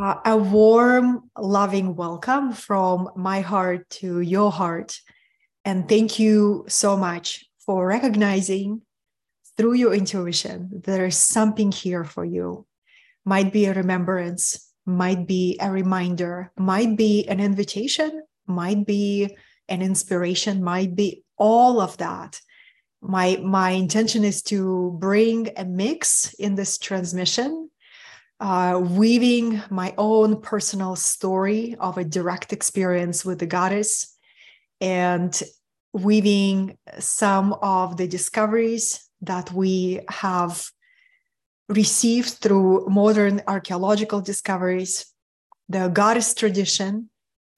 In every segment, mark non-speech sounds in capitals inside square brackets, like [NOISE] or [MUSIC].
Uh, a warm, loving welcome from my heart to your heart. And thank you so much for recognizing through your intuition there is something here for you. Might be a remembrance, might be a reminder, might be an invitation, might be an inspiration, might be all of that. My, my intention is to bring a mix in this transmission uh, weaving my own personal story of a direct experience with the goddess and weaving some of the discoveries that we have received through modern archaeological discoveries, the goddess tradition,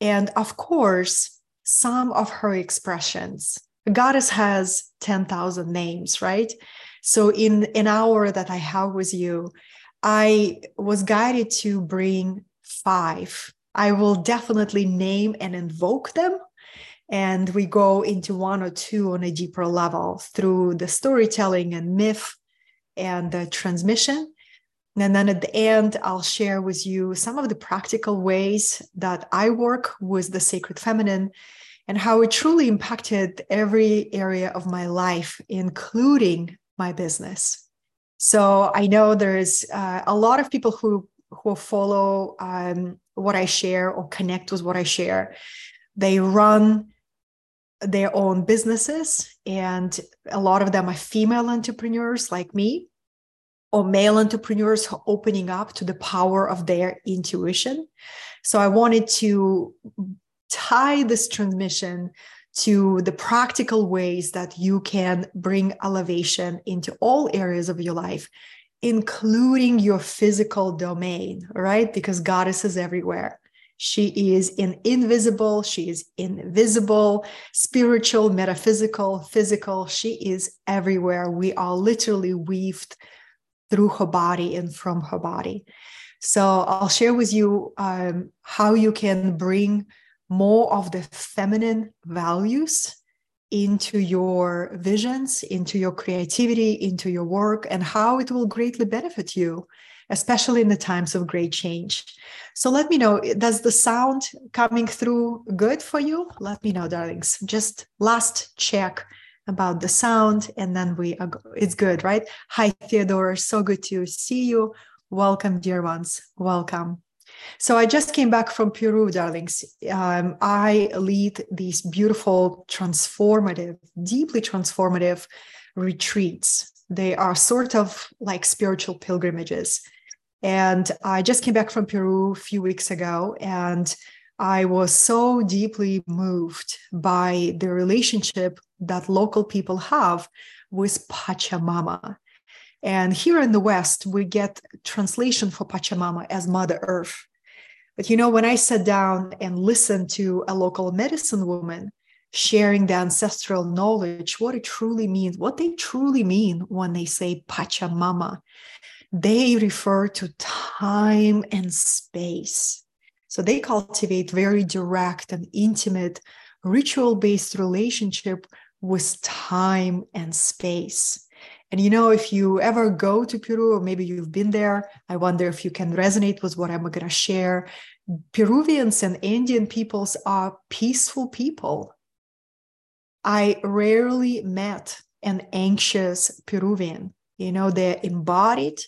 and of course, some of her expressions. The goddess has 10,000 names, right? So, in an hour that I have with you, I was guided to bring five. I will definitely name and invoke them. And we go into one or two on a deeper level through the storytelling and myth and the transmission. And then at the end, I'll share with you some of the practical ways that I work with the sacred feminine and how it truly impacted every area of my life, including my business. So I know there's uh, a lot of people who who follow um, what I share or connect with what I share. They run their own businesses, and a lot of them are female entrepreneurs like me, or male entrepreneurs who are opening up to the power of their intuition. So I wanted to tie this transmission to the practical ways that you can bring elevation into all areas of your life, including your physical domain, right? Because goddess is everywhere. She is in invisible, she is invisible, spiritual, metaphysical, physical. She is everywhere. We are literally weaved through her body and from her body. So I'll share with you um, how you can bring more of the feminine values into your visions, into your creativity, into your work, and how it will greatly benefit you, especially in the times of great change. So let me know does the sound coming through good for you? Let me know, darlings. Just last check about the sound, and then we are, it's good, right? Hi, Theodore. So good to see you. Welcome, dear ones. Welcome. So I just came back from Peru, darlings. Um, I lead these beautiful, transformative, deeply transformative retreats. They are sort of like spiritual pilgrimages. And I just came back from Peru a few weeks ago, and I was so deeply moved by the relationship that local people have with Pachamama. And here in the West, we get translation for Pachamama as Mother Earth. But you know, when I sat down and listened to a local medicine woman sharing the ancestral knowledge, what it truly means, what they truly mean when they say Pachamama, they refer to time and space. So they cultivate very direct and intimate ritual based relationship with time and space. And you know, if you ever go to Peru, or maybe you've been there, I wonder if you can resonate with what I'm going to share. Peruvians and Andean peoples are peaceful people. I rarely met an anxious Peruvian. You know, they're embodied,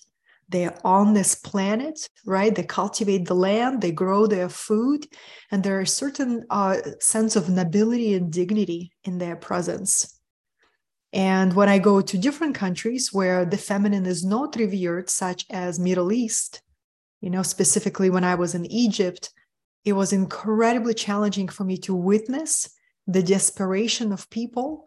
they're on this planet, right? They cultivate the land, they grow their food, and there is a certain uh, sense of nobility and dignity in their presence. And when I go to different countries where the feminine is not revered, such as Middle East, you know, specifically when I was in Egypt, it was incredibly challenging for me to witness the desperation of people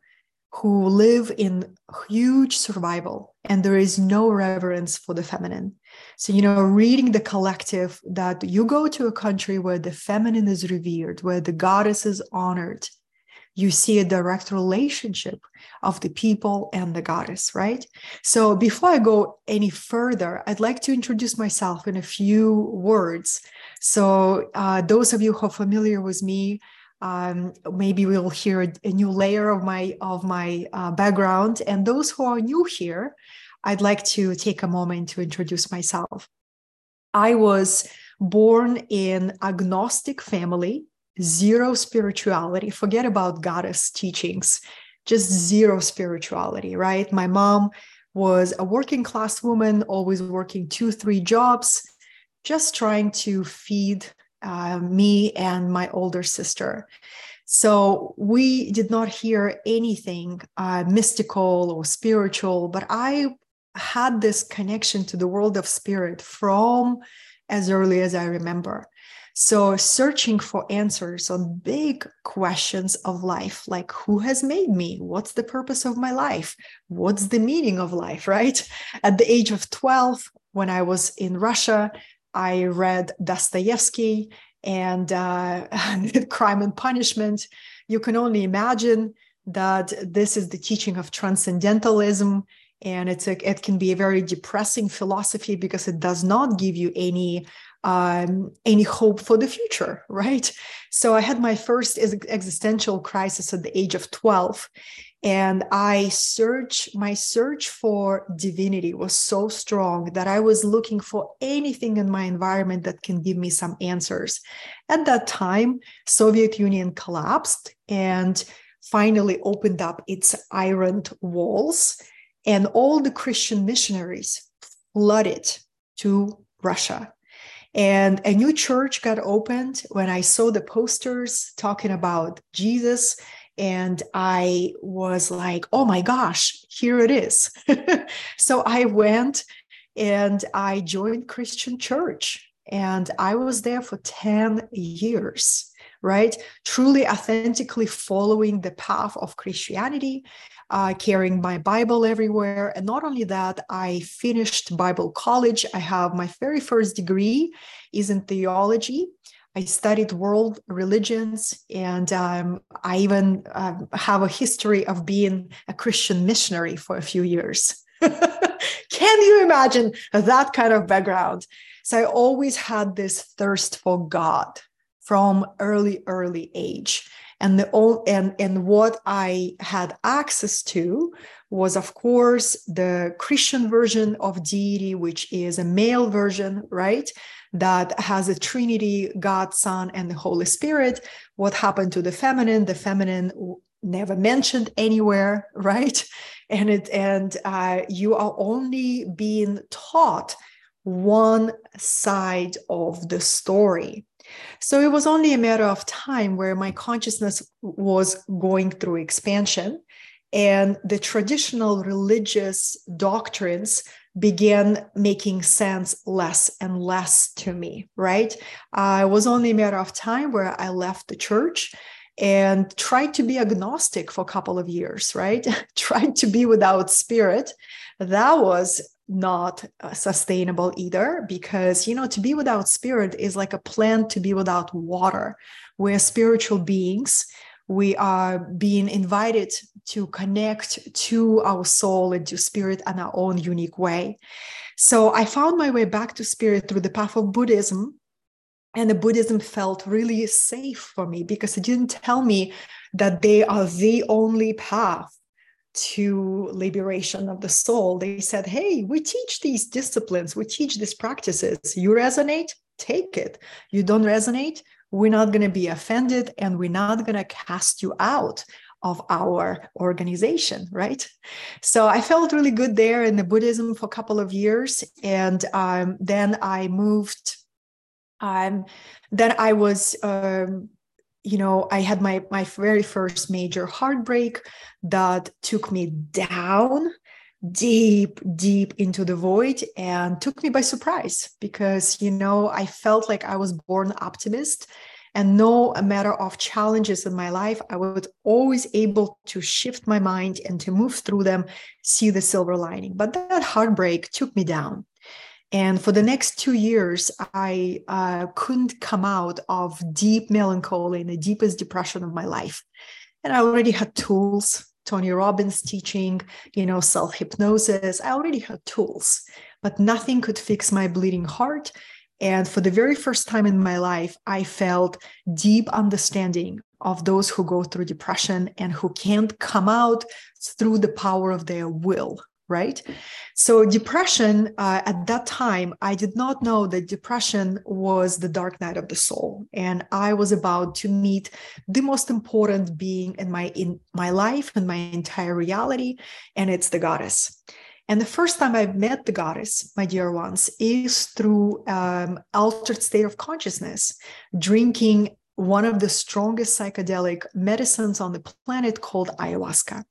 who live in huge survival and there is no reverence for the feminine. So, you know, reading the collective that you go to a country where the feminine is revered, where the goddess is honored, you see a direct relationship of the people and the goddess, right? So before I go any further, I'd like to introduce myself in a few words. So uh, those of you who are familiar with me, um, maybe we'll hear a, new layer of my of my uh, background. And those who are new here, I'd like to take a moment to introduce myself. I was born in agnostic family, zero spirituality. Forget about goddess teachings, just zero spirituality, right? My mom was a working class woman, always working two, three jobs, just trying to feed uh, me and my older sister. So we did not hear anything uh, mystical or spiritual, but I had this connection to the world of spirit from as early as I remember. So, searching for answers on big questions of life, like who has made me? What's the purpose of my life? What's the meaning of life, [LAUGHS] right? At the age of 12, when I was in Russia, I read Dostoevsky and uh, [LAUGHS] Crime and Punishment. You can only imagine that this is the teaching of transcendentalism and it's a, it can be a very depressing philosophy because it does not give you any um, any hope for the future right so i had my first existential crisis at the age of 12 and i search my search for divinity was so strong that i was looking for anything in my environment that can give me some answers at that time soviet union collapsed and finally opened up its iron walls and all the Christian missionaries flooded to Russia. And a new church got opened when I saw the posters talking about Jesus. And I was like, oh my gosh, here it is. [LAUGHS] so I went and I joined Christian church. And I was there for 10 years, right? Truly, authentically following the path of Christianity uh, carrying my Bible everywhere. And not only that, I finished Bible college. I have my very first degree is in theology. I studied world religions, and um, I even um, have a history of being a Christian missionary for a few years. [LAUGHS] Can you imagine that kind of background? So I always had this thirst for God from early, early age and the all and and what i had access to was of course the christian version of deity which is a male version right? That has a trinity god son and the holy spirit. What happened to the feminine? The feminine never mentioned anywhere [LAUGHS] right? And it and uh, you are only being taught one side of the story so it was only a matter of time where my consciousness was going through expansion and the traditional religious doctrines began making sense less and less to me, right? Uh, it was only a matter of time where I left the church and tried to be agnostic for a couple of years, right? [LAUGHS] tried to be without spirit. That was not uh, sustainable either because you know to be without spirit is like a plant to be without water. We're spiritual beings. We are being invited to connect to our soul and to spirit in our own unique way. So i found my way back to spirit through the path of buddhism and the buddhism felt really safe for me because it didn't tell me that they are the only path to liberation of the soul, they said, Hey, we teach these disciplines, we teach these practices. You resonate, take it. You don't resonate, we're not going to be offended and we're not going to cast you out of our organization, right? So I felt really good there in the Buddhism for a couple of years. And um, then I moved. Um, then I was um, you know i had my my very first major heartbreak that took me down deep deep into the void and took me by surprise because you know i felt like i was born optimist and no matter of challenges in my life i was always able to shift my mind and to move through them see the silver lining. But that heartbreak took me down and for the next two years, I uh, couldn't come out of deep melancholy and the deepest depression of my life. And I already had tools, Tony Robbins teaching, you know, self hypnosis. I already had tools, but nothing could fix my bleeding heart. And for the very first time in my life, I felt deep understanding of those who go through depression and who can't come out through the power of their will right? So, depression uh, at that time, I did not know that depression was the dark night of the soul, and I was about to meet the most important being in my in my life and my entire reality, and it's the goddess. And the first time I've met the goddess, my dear ones, is through um, altered state of consciousness, drinking one of the strongest psychedelic medicines on the planet called ayahuasca.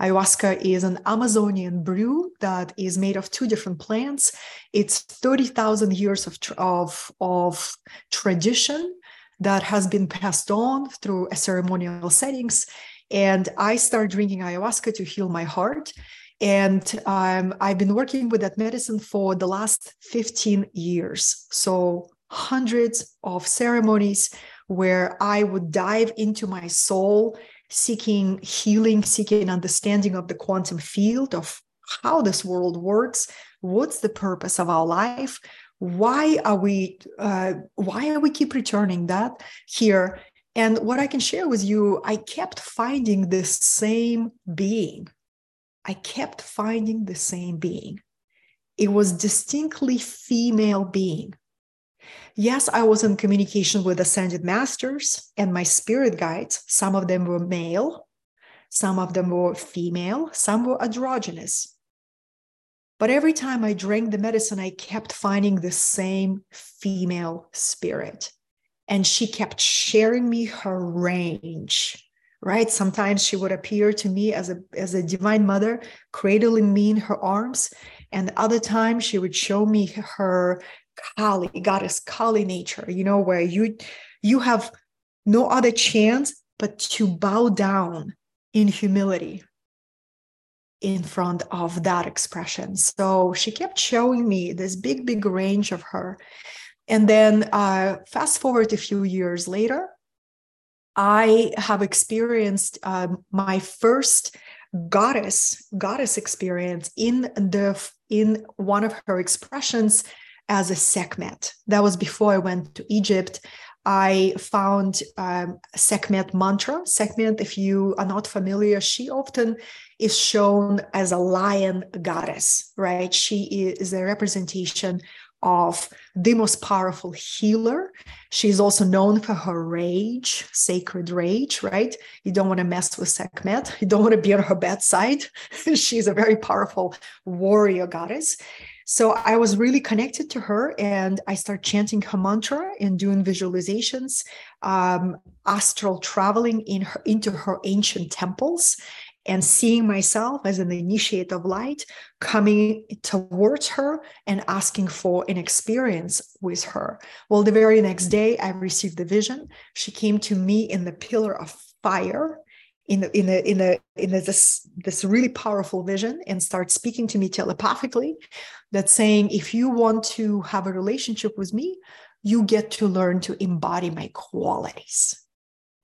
Ayahuasca is an Amazonian brew that is made of two different plants. It's 30,000 years of, of, of tradition that has been passed on through ceremonial settings. And I started drinking ayahuasca to heal my heart. And um, I've been working with that medicine for the last 15 years. So, hundreds of ceremonies where I would dive into my soul, seeking healing, seeking understanding of the quantum field of how this world works, what's the purpose of our life, why are we uh, why are we keep returning that here? And what i can share with you i kept finding the same being. I kept finding the same being. It was distinctly female being Yes, I was in communication with ascended masters and my spirit guides. Some of them were male, some of them were female, some were androgynous. But every time I drank the medicine, I kept finding the same female spirit. And she kept sharing me her range, right? Sometimes she would appear to me as a, as a divine mother, cradling me in her arms. And other times she would show me her Kali, goddess Kali nature, you know, where you you have no other chance but to bow down in humility in front of that expression. So she kept showing me this big, big range of her. And then uh, fast forward a few years later, I have experienced um, my first goddess goddess experience in the in one of her expressions as a Sekhmet. That was before I went to Egypt. I found um, mantra. Sekhmet, if you are not familiar, she often is shown as a lion goddess, right? She is a representation of the most powerful healer. She's also known for her rage, sacred rage, right? You don't want to mess with Sekhmet. You don't want to be on her bedside. [LAUGHS] She's a very powerful warrior goddess. So I was really connected to her and I started chanting her mantra and doing visualizations, um, astral traveling in her, into her ancient temples and seeing myself as an initiate of light coming towards her and asking for an experience with her. Well, the very next day, I received the vision. She came to me in the pillar of fire in in a, in a, in a, this this really powerful vision and start speaking to me telepathically that saying if you want to have a relationship with me you get to learn to embody my qualities.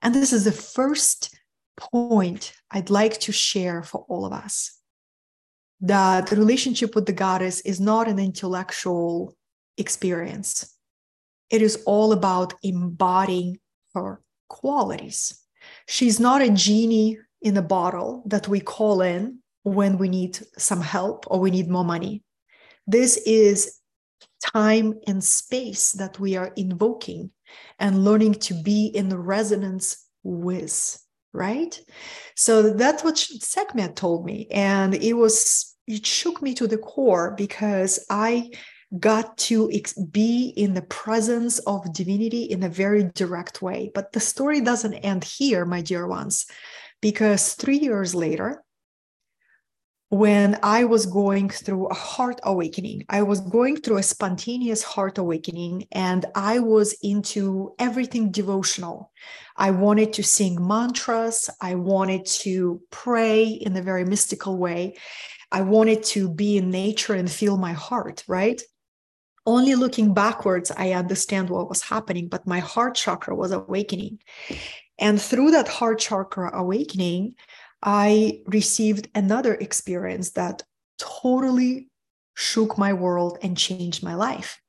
And this is the first point i'd like to share for all of us that the relationship with the goddess is not an intellectual experience. It is all about embodying her qualities She's not a genie in a bottle that we call in when we need some help or we need more money. This is time and space that we are invoking and learning to be in resonance with, right? So that's what Sekhmet told me. And it was, it shook me to the core because I got to ex- be in the presence of divinity in a very direct way. But the story doesn't end here, my dear ones, because three years later, when I was going through a heart awakening, I was going through a spontaneous heart awakening and I was into everything devotional. I wanted to sing mantras, I wanted to pray in a very mystical way. I wanted to be in nature and feel my heart, right? Only looking backwards, I understand what was happening, but my heart chakra was awakening. And through that heart chakra awakening, I received another experience that totally shook my world and changed my life.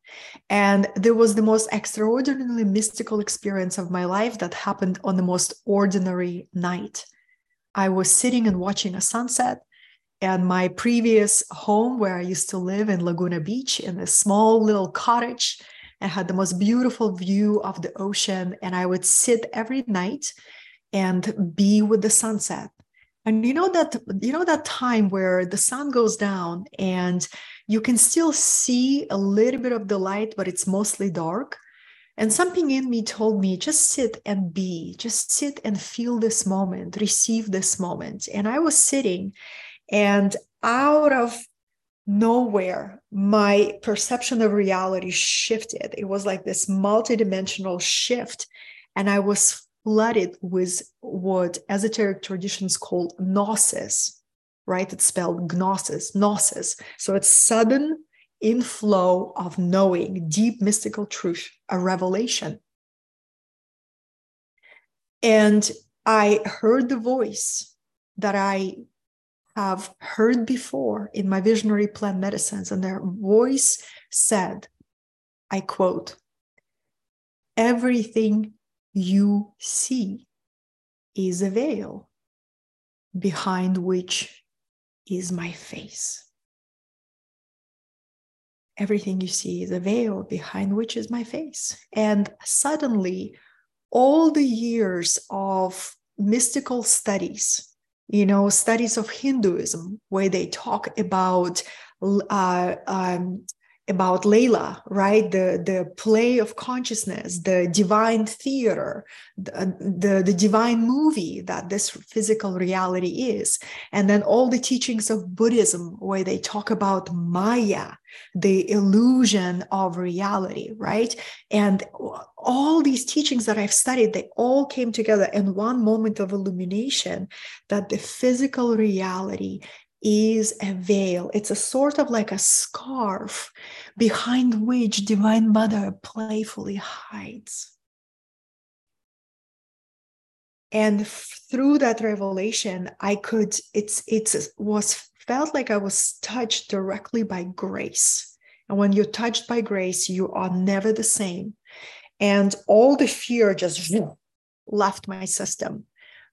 And there was the most extraordinarily mystical experience of my life that happened on the most ordinary night. I was sitting and watching a sunset And my previous home, where I used to live in Laguna Beach, in a small little cottage, I had the most beautiful view of the ocean. And I would sit every night and be with the sunset. And you know that you know that time where the sun goes down and you can still see a little bit of the light, but it's mostly dark. And something in me told me, just sit and be, just sit and feel this moment, receive this moment. And I was sitting, and out of nowhere, my perception of reality shifted. It was like this multidimensional shift. And I was flooded with what esoteric traditions call gnosis, right? It's spelled gnosis, gnosis. So it's sudden inflow of knowing, deep mystical truth, a revelation. And I heard the voice that I have heard before in my visionary plant medicines, and their voice said, I quote, everything you see is a veil behind which is my face. Everything you see is a veil behind which is my face. And suddenly, all the years of mystical studies, you know, studies of Hinduism, where they talk about uh, um, about Lila, right? The, the play of consciousness, the divine theater, the, uh, the, the, divine movie that this physical reality is. And then all the teachings of Buddhism, where they talk about Maya, the illusion of reality, right? And all these teachings that I've studied, they all came together in one moment of illumination that the physical reality is a veil. It's a sort of like a scarf behind which Divine Mother playfully hides. And through that revelation, I could, it's, it's was felt like I was touched directly by grace. And when you're touched by grace, you are never the same. And all the fear just [LAUGHS] left my system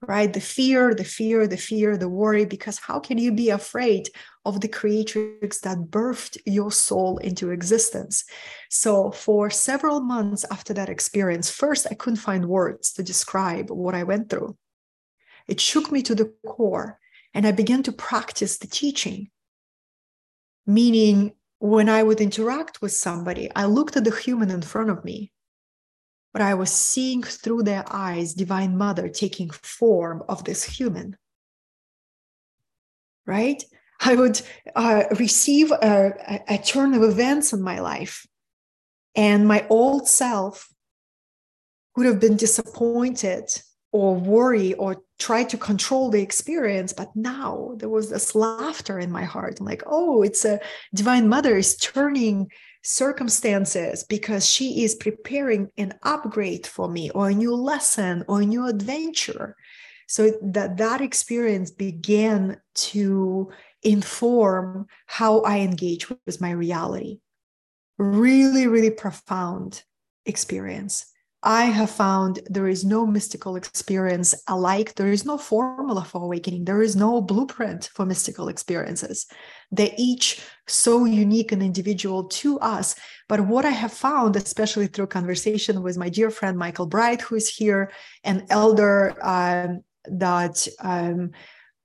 right? The fear, the fear, the fear, the worry, because how can you be afraid of the creatrix that birthed your soul into existence? So, for several months after that experience, first, I couldn't find words to describe what I went through. It shook me to the core, and I began to practice the teaching. Meaning, when I would interact with somebody, I looked at the human in front of me but I was seeing through their eyes Divine Mother taking form of this human. Right? I would uh, receive a, a, turn of events in my life, and my old self would have been disappointed or worry or try to control the experience. But now there was this laughter in my heart. I'm like, oh, it's a divine mother is turning circumstances because she is preparing an upgrade for me or a new lesson or a new adventure. So that that experience began to inform how i engage with my reality. Really really profound experience I have found there is no mystical experience alike. There is no formula for awakening. There is no blueprint for mystical experiences. They're each so unique and individual to us. But what I have found, especially through conversation with my dear friend Michael Bright, who is here, an elder um, that um,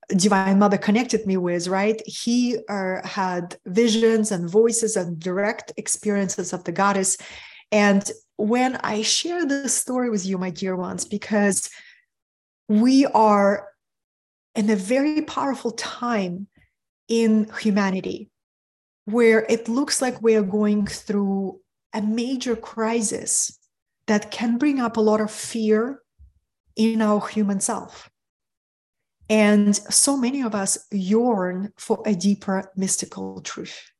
Divine Mother connected me with, right? He uh, had visions and voices and direct experiences of the goddess. And when I share this story with you, my dear ones, because we are in a very powerful time in humanity where it looks like we are going through a major crisis that can bring up a lot of fear in our human self. And so many of us yearn for a deeper mystical truth.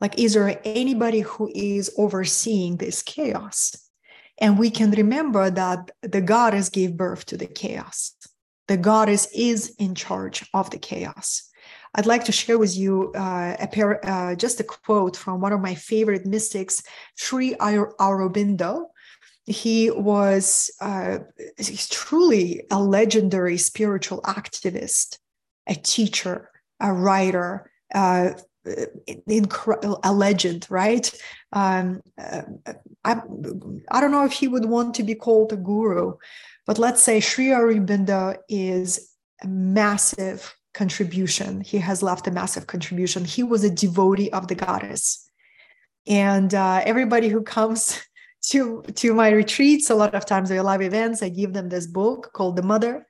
Like, is there anybody who is overseeing this chaos? And we can remember that the goddess gave birth to the chaos. The goddess is in charge of the chaos. I'd like to share with you uh, a pair, uh, just a quote from one of my favorite mystics, Sri Aurobindo. He was uh, he's truly a legendary spiritual activist, a teacher, a writer, uh, a legend, right? Um, uh, I, I don't know if he would want to be called a guru, but let's say Sri Aurobindo is a massive contribution. He has left a massive contribution. He was a devotee of the goddess. And uh, everybody who comes [LAUGHS] to, to my retreats, a lot of times they're live events, I give them this book called The Mother.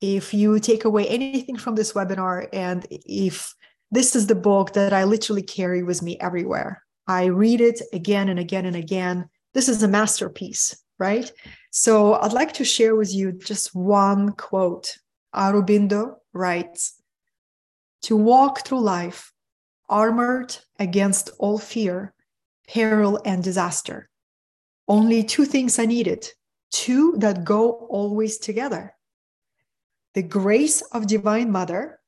If you take away anything from this webinar, and if this is the book that I literally carry with me everywhere, I read it again and again and again. This is a masterpiece, right? So I'd like to share with you just one quote. Aurobindo writes To walk through life armored against all fear, peril, and disaster. Only two things are needed, two that go always together. The grace of Divine Mother,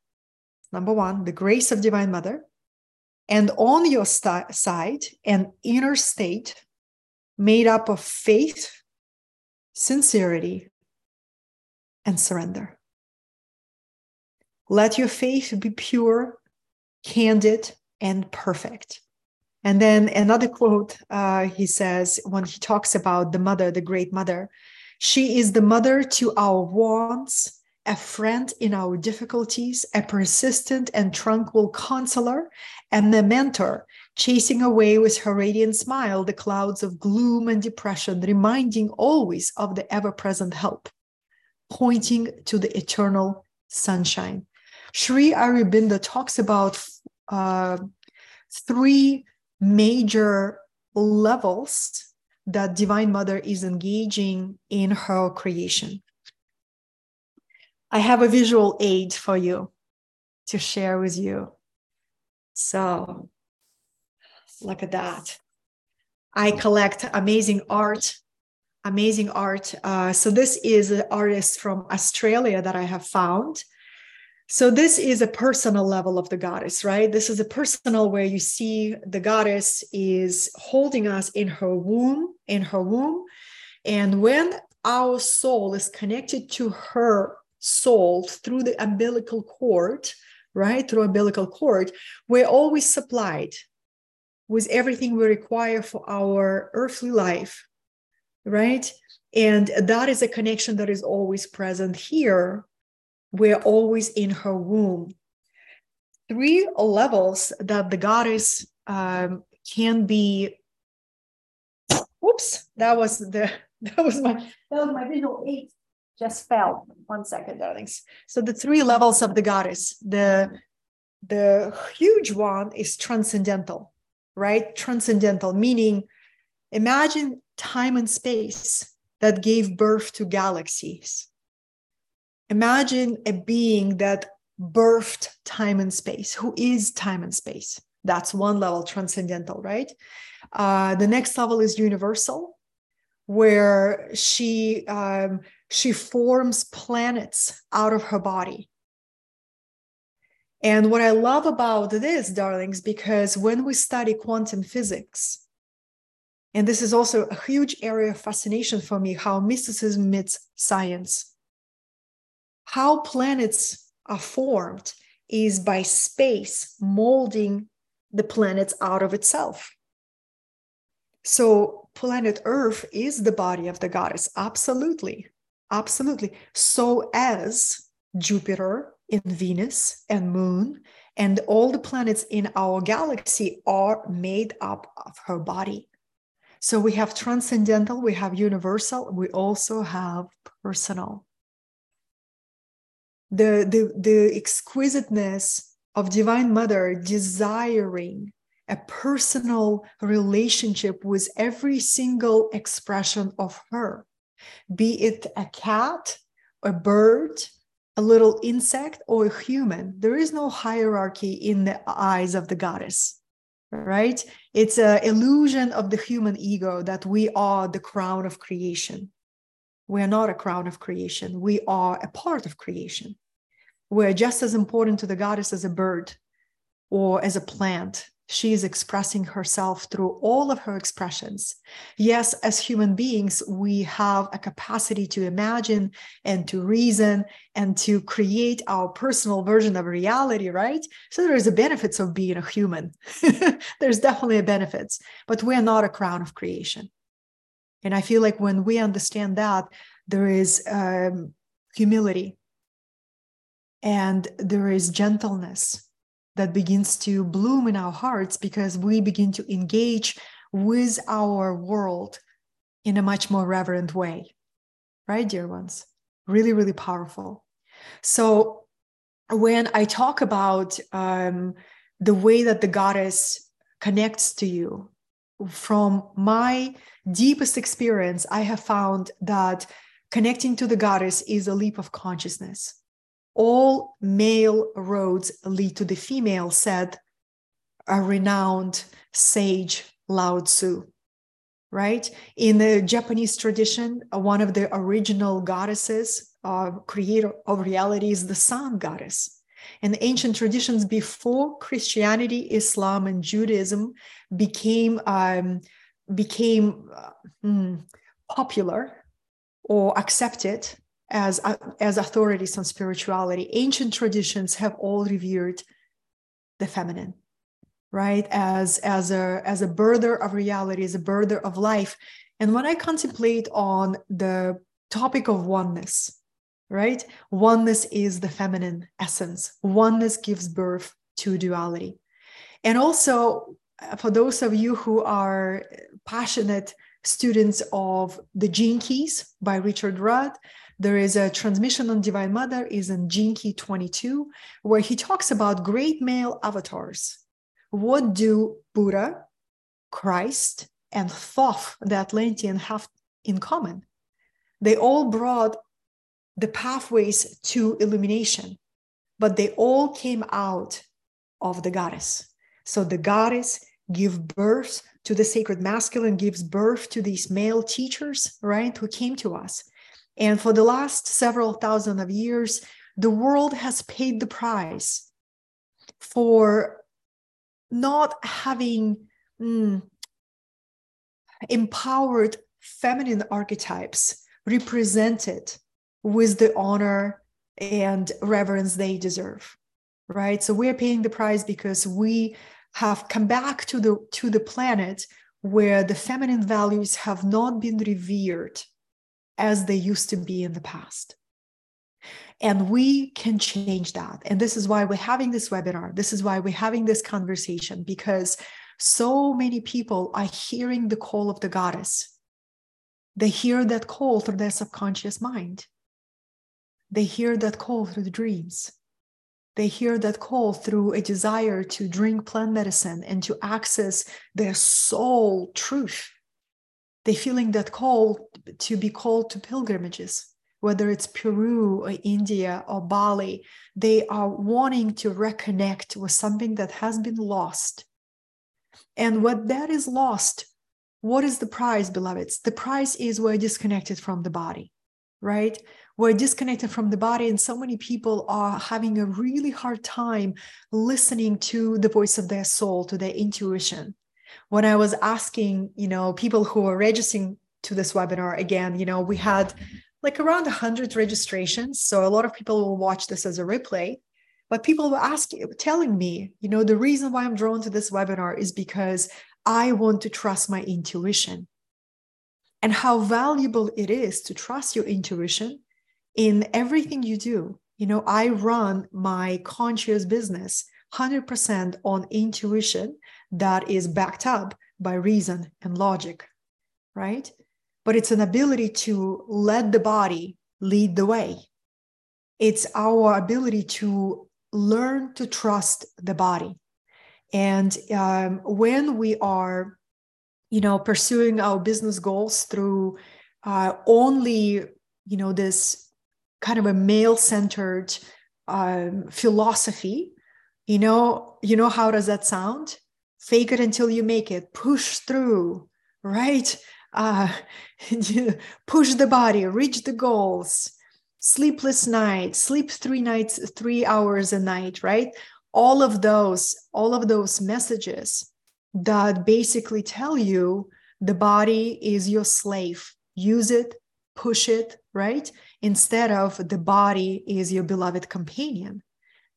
number one, the grace of Divine Mother, and on your st- side, an inner state made up of faith, sincerity, and surrender. Let your faith be pure, candid, and perfect. And then another quote uh, he says when he talks about the mother, the great mother, she is the mother to our wants, a friend in our difficulties, a persistent and tranquil counselor, and a mentor, chasing away with her radiant smile the clouds of gloom and depression, reminding always of the ever present help, pointing to the eternal sunshine. Sri Aurobindo talks about uh, three major levels that Divine Mother is engaging in her creation. I have a visual aid for you to share with you. So, look at that. I collect amazing art, amazing art. Uh, so, this is an artist from Australia that I have found. So this is a personal level of the goddess, right? This is a personal where you see the goddess is holding us in her womb, in her womb. And when our soul is connected to her soul through the umbilical cord, right? Through umbilical cord, we're always supplied with everything we require for our earthly life, right? And that is a connection that is always present here we're always in her womb. Three levels that the goddess um, can be. Oops, that was the [LAUGHS] that was my that was my visual eight just fell. One second, darlings. So the three levels of the goddess. The the huge one is transcendental, right? Transcendental, meaning imagine time and space that gave birth to galaxies Imagine a being that birthed time and space. Who is time and space? That's one level, transcendental, right? Uh, the next level is universal, where she um, she forms planets out of her body. And what I love about this, darlings, because when we study quantum physics, and this is also a huge area of fascination for me, how mysticism meets science how planets are formed is by space molding the planets out of itself. So, planet Earth is the body of the goddess. Absolutely. Absolutely. So, as Jupiter and Venus and Moon and all the planets in our galaxy are made up of her body. So, we have transcendental, we have universal, we also have personal the, the, the exquisiteness of Divine Mother desiring a personal relationship with every single expression of her, be it a cat, a bird, a little insect, or a human. There is no hierarchy in the eyes of the goddess, right? It's an illusion of the human ego that we are the crown of creation. We are not a crown of creation. We are a part of creation. We're just as important to the goddess as a bird or as a plant she is expressing herself through all of her expressions. Yes, as human beings, we have a capacity to imagine and to reason and to create our personal version of reality, right? So there's a benefits of being a human. [LAUGHS] there's definitely a benefits, but we're not a crown of creation. And I feel like when we understand that, there is um, humility and there is gentleness that begins to bloom in our hearts because we begin to engage with our world in a much more reverent way. Right, dear ones? Really, really powerful. So, when I talk about um, the way that the goddess connects to you, from my deepest experience, I have found that connecting to the goddess is a leap of consciousness all male roads lead to the female, said a renowned sage Lao Tzu. Right? In the Japanese tradition, one of the original goddesses, uh, creator of reality, is the sun goddess. And ancient traditions before Christianity, Islam, and Judaism became um, became uh, hmm, popular or accepted as, uh, as authorities on spirituality. Ancient traditions have all revered the feminine, right? As, as, a, as a birther of reality, as a birther of life. And when I contemplate on the topic of oneness, right? Oneness is the feminine essence. Oneness gives birth to duality. And also, uh, for those of you who are passionate students of The Gene Keys by Richard Rudd, there is a transmission on Divine Mother is in Key 22, where he talks about great male avatars. What do Buddha, Christ, and Thoth, the Atlantean, have in common? They all brought the pathways to illumination, but they all came out of the goddess. So the goddess give birth to the sacred masculine, gives birth to these male teachers, right, who came to us. And for the last several thousand of years, the world has paid the price for not having mm, empowered feminine archetypes represented with the honor and reverence they deserve right? So we're paying the price because we have come back to the to the planet where the feminine values have not been revered as they used to be in the past. And we can change that. And this is why we're having this webinar. This is why we're having this conversation because so many people are hearing the call of the goddess. They hear that call through their subconscious mind. They hear that call through the dreams. They hear that call through a desire to drink plant medicine and to access their soul truth They're feeling that call to be called to pilgrimages whether it's peru or india or bali they are wanting to reconnect with something that has been lost. And what that is lost what is the prize beloveds? The prize is we're disconnected from the body right? We're disconnected from the body and so many people are having a really hard time listening to the voice of their soul to their intuition. When I was asking, you know, people who are registering to this webinar again, you know, we had like around 100 registrations. So a lot of people will watch this as a replay. But people were asking, telling me, you know, the reason why I'm drawn to this webinar is because I want to trust my intuition and how valuable it is to trust your intuition in everything you do. You know, I run my conscious business 100% on intuition that is backed up by reason and logic, right? But it's an ability to let the body lead the way. It's our ability to learn to trust the body. And um, when we are, you know, pursuing our business goals through uh, only, you know, this kind of a male-centered um, philosophy, you know, you know how does that sound? fake it until you make it push through right uh, [LAUGHS] push the body reach the goals. Sleepless night sleep three nights three hours a night right? All of those all of those messages that basically tell you the body is your slave. Use it push it right? Instead of the body is your beloved companion.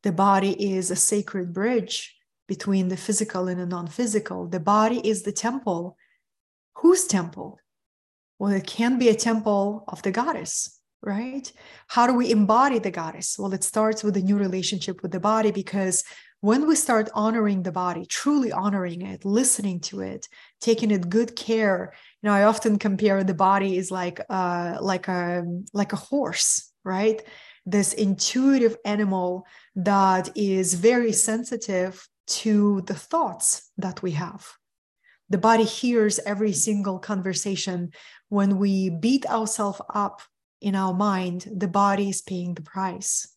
The body is a sacred bridge between the physical and the non-physical. The body is the temple whose temple well it can be a temple of the goddess right? How do we embody the goddess? Well, it starts with a new relationship with the body because when we start honoring the body, truly honoring it, listening to it, taking it good care, you know, I often compare the body is like uh, like a like a horse, right? This intuitive animal that is very sensitive to the thoughts that we have. The body hears every single conversation when we beat ourselves up in our mind, the body is paying the price.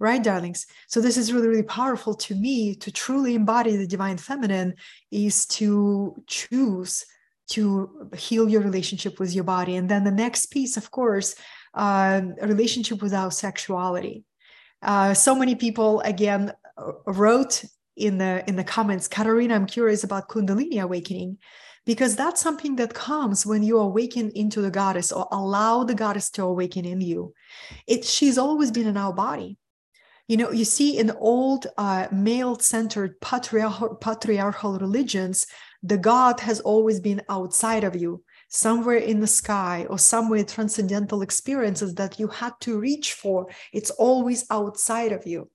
Right, darlings? So, this is really, really powerful to me to truly embody the divine feminine is to choose to heal your relationship with your body. And then the next piece, of course, uh, a relationship with our sexuality. Uh, so many people, again, wrote in the in the comments, Katerina, I'm curious about Kundalini awakening because that's something that comes when you awaken into the goddess or allow the goddess to awaken in you. It she's always been in our body. You know you see in old uh, male-centered patriarchal, patriarchal religions the god has always been outside of you somewhere in the sky or somewhere transcendental experiences that you had to reach for. It's always outside of you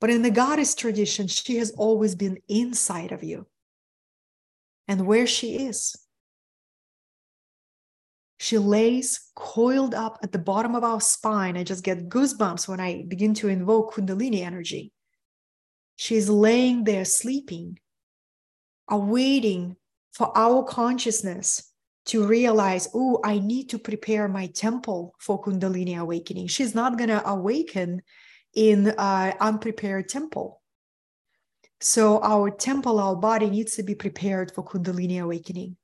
but in the goddess tradition she has always been inside of you and where she is. She lays coiled up at the bottom of our spine. I just get goosebumps when I begin to invoke Kundalini energy. She's laying there sleeping, awaiting for our consciousness to realize, oh, I need to prepare my temple for Kundalini awakening. She's not going to awaken in an unprepared temple. So our temple, our body needs to be prepared for Kundalini awakening.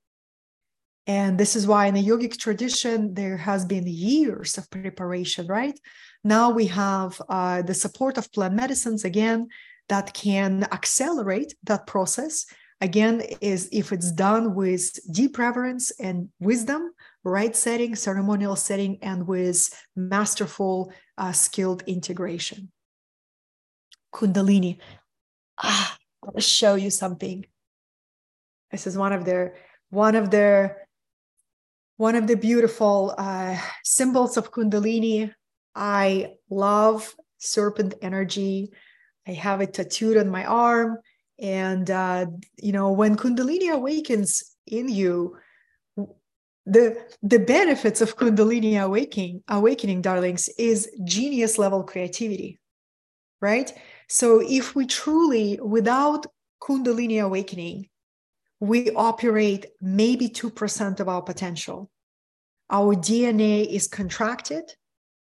And this is why in the yogic tradition, there has been years of preparation, right? Now we have uh, the support of plant medicines again that can accelerate that process. Again, is if it's done with deep reverence and wisdom, right setting, ceremonial setting, and with masterful, uh, skilled integration. Kundalini, ah, I want to show you something. This is one of their one of their one of the beautiful uh, symbols of Kundalini. I love serpent energy. I have it tattooed on my arm, and uh, you know when Kundalini awakens in you, the the benefits of Kundalini awakening, awakening, darlings, is genius level creativity, right? So if we truly, without Kundalini awakening, we operate maybe 2% of our potential. Our DNA is contracted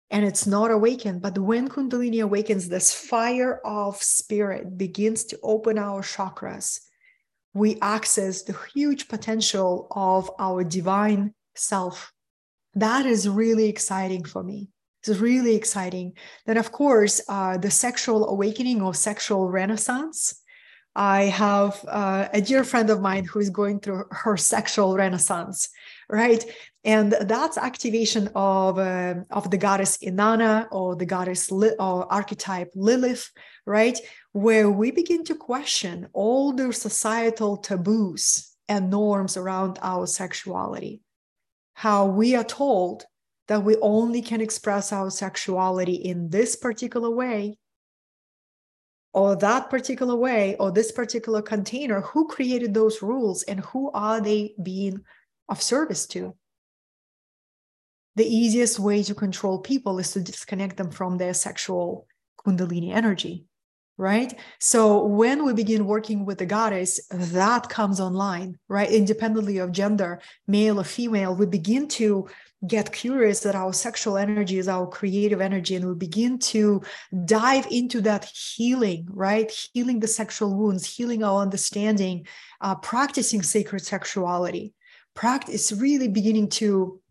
and it's not awakened. But when Kundalini awakens, this fire of spirit begins to open our chakras. We access the huge potential of our divine self. That is really exciting for me. It's really exciting. Then, of course, uh, the sexual awakening or sexual renaissance. I have uh, a dear friend of mine who is going through her sexual renaissance, right? And that's activation of uh, of the goddess Inanna or the goddess Li- or archetype Lilith, right? Where we begin to question all the societal taboos and norms around our sexuality. How we are told that we only can express our sexuality in this particular way or that particular way or this particular container who created those rules and who are they being of service to the easiest way to control people is to disconnect them from their sexual kundalini energy right? So when we begin working with the goddess that comes online right? Independently of gender male or female we begin to get curious that our sexual energy is our creative energy and we begin to dive into that healing right? Healing the sexual wounds healing our understanding uh, practicing sacred sexuality. Practice really beginning to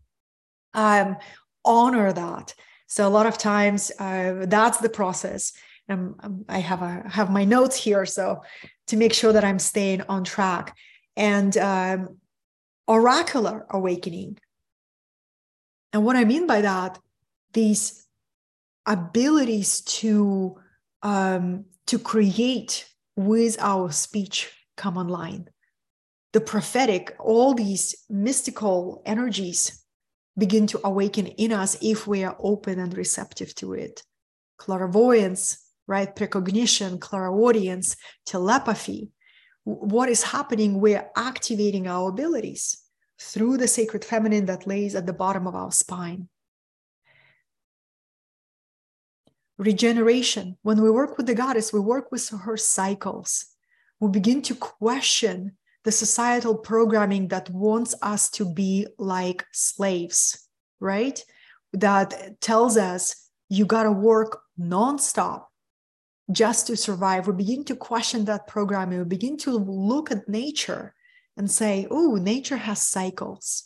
um, honor that. So a lot of times uh, that's the process um, I have a have my notes here, so to make sure that I'm staying on track. And um, oracular awakening. And what I mean by that, these abilities to um, to create with our speech come online. The prophetic, all these mystical energies begin to awaken in us if we are open and receptive to it. Clairvoyance, right? Precognition, clairaudience, telepathy. What is happening? We're activating our abilities through the sacred feminine that lays at the bottom of our spine. Regeneration. When we work with the goddess, we work with her cycles. We begin to question the societal programming that wants us to be like slaves, right? That tells us you got to work nonstop just to survive. We begin to question that programming. We begin to look at nature and say, oh, nature has cycles.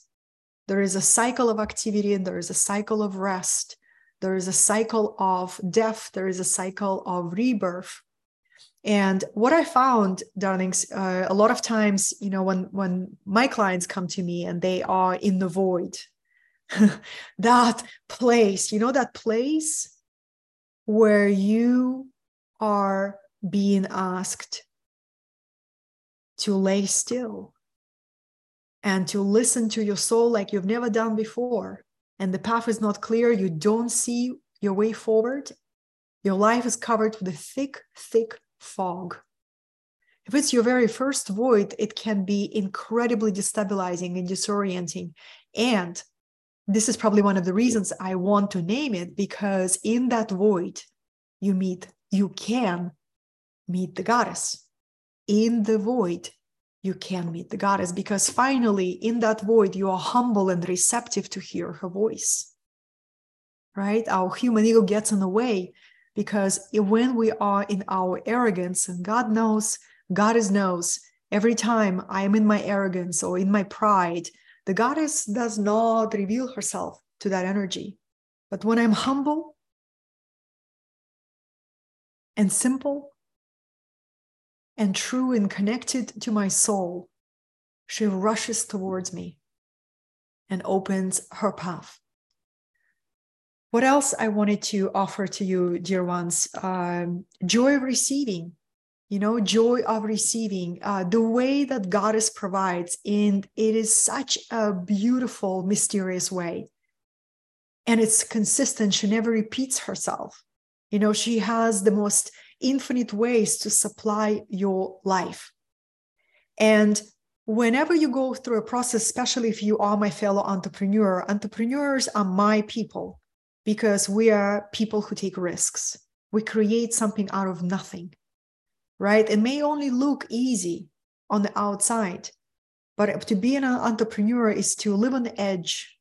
There is a cycle of activity and there is a cycle of rest. There is a cycle of death. There is a cycle of rebirth. And what I found, darlings, uh, a lot of times, you know, when when my clients come to me and they are in the void, [LAUGHS] that place, you know, that place where you are being asked to lay still and to listen to your soul like you've never done before, and the path is not clear, you don't see your way forward, your life is covered with a thick, thick fog. If it's your very first void, it can be incredibly destabilizing and disorienting. And this is probably one of the reasons I want to name it because in that void, you meet, you can meet the goddess. In the void, you can meet the goddess because finally, in that void, you are humble and receptive to hear her voice. Right? Our human ego gets in the way because when we are in our arrogance, and God knows, Goddess knows, every time I am in my arrogance or in my pride, the goddess does not reveal herself to that energy. But when I'm humble and simple and true and connected to my soul, she rushes towards me and opens her path. What else I wanted to offer to you, dear ones? Um, joy of receiving, you know, joy of receiving, uh, the way that Goddess provides. And it is such a beautiful, mysterious way. And it's consistent. She never repeats herself. You know, she has the most infinite ways to supply your life. And whenever you go through a process, especially if you are my fellow entrepreneur, entrepreneurs are my people because we are people who take risks. We create something out of nothing, right? It may only look easy on the outside, but to be an entrepreneur is to live on the edge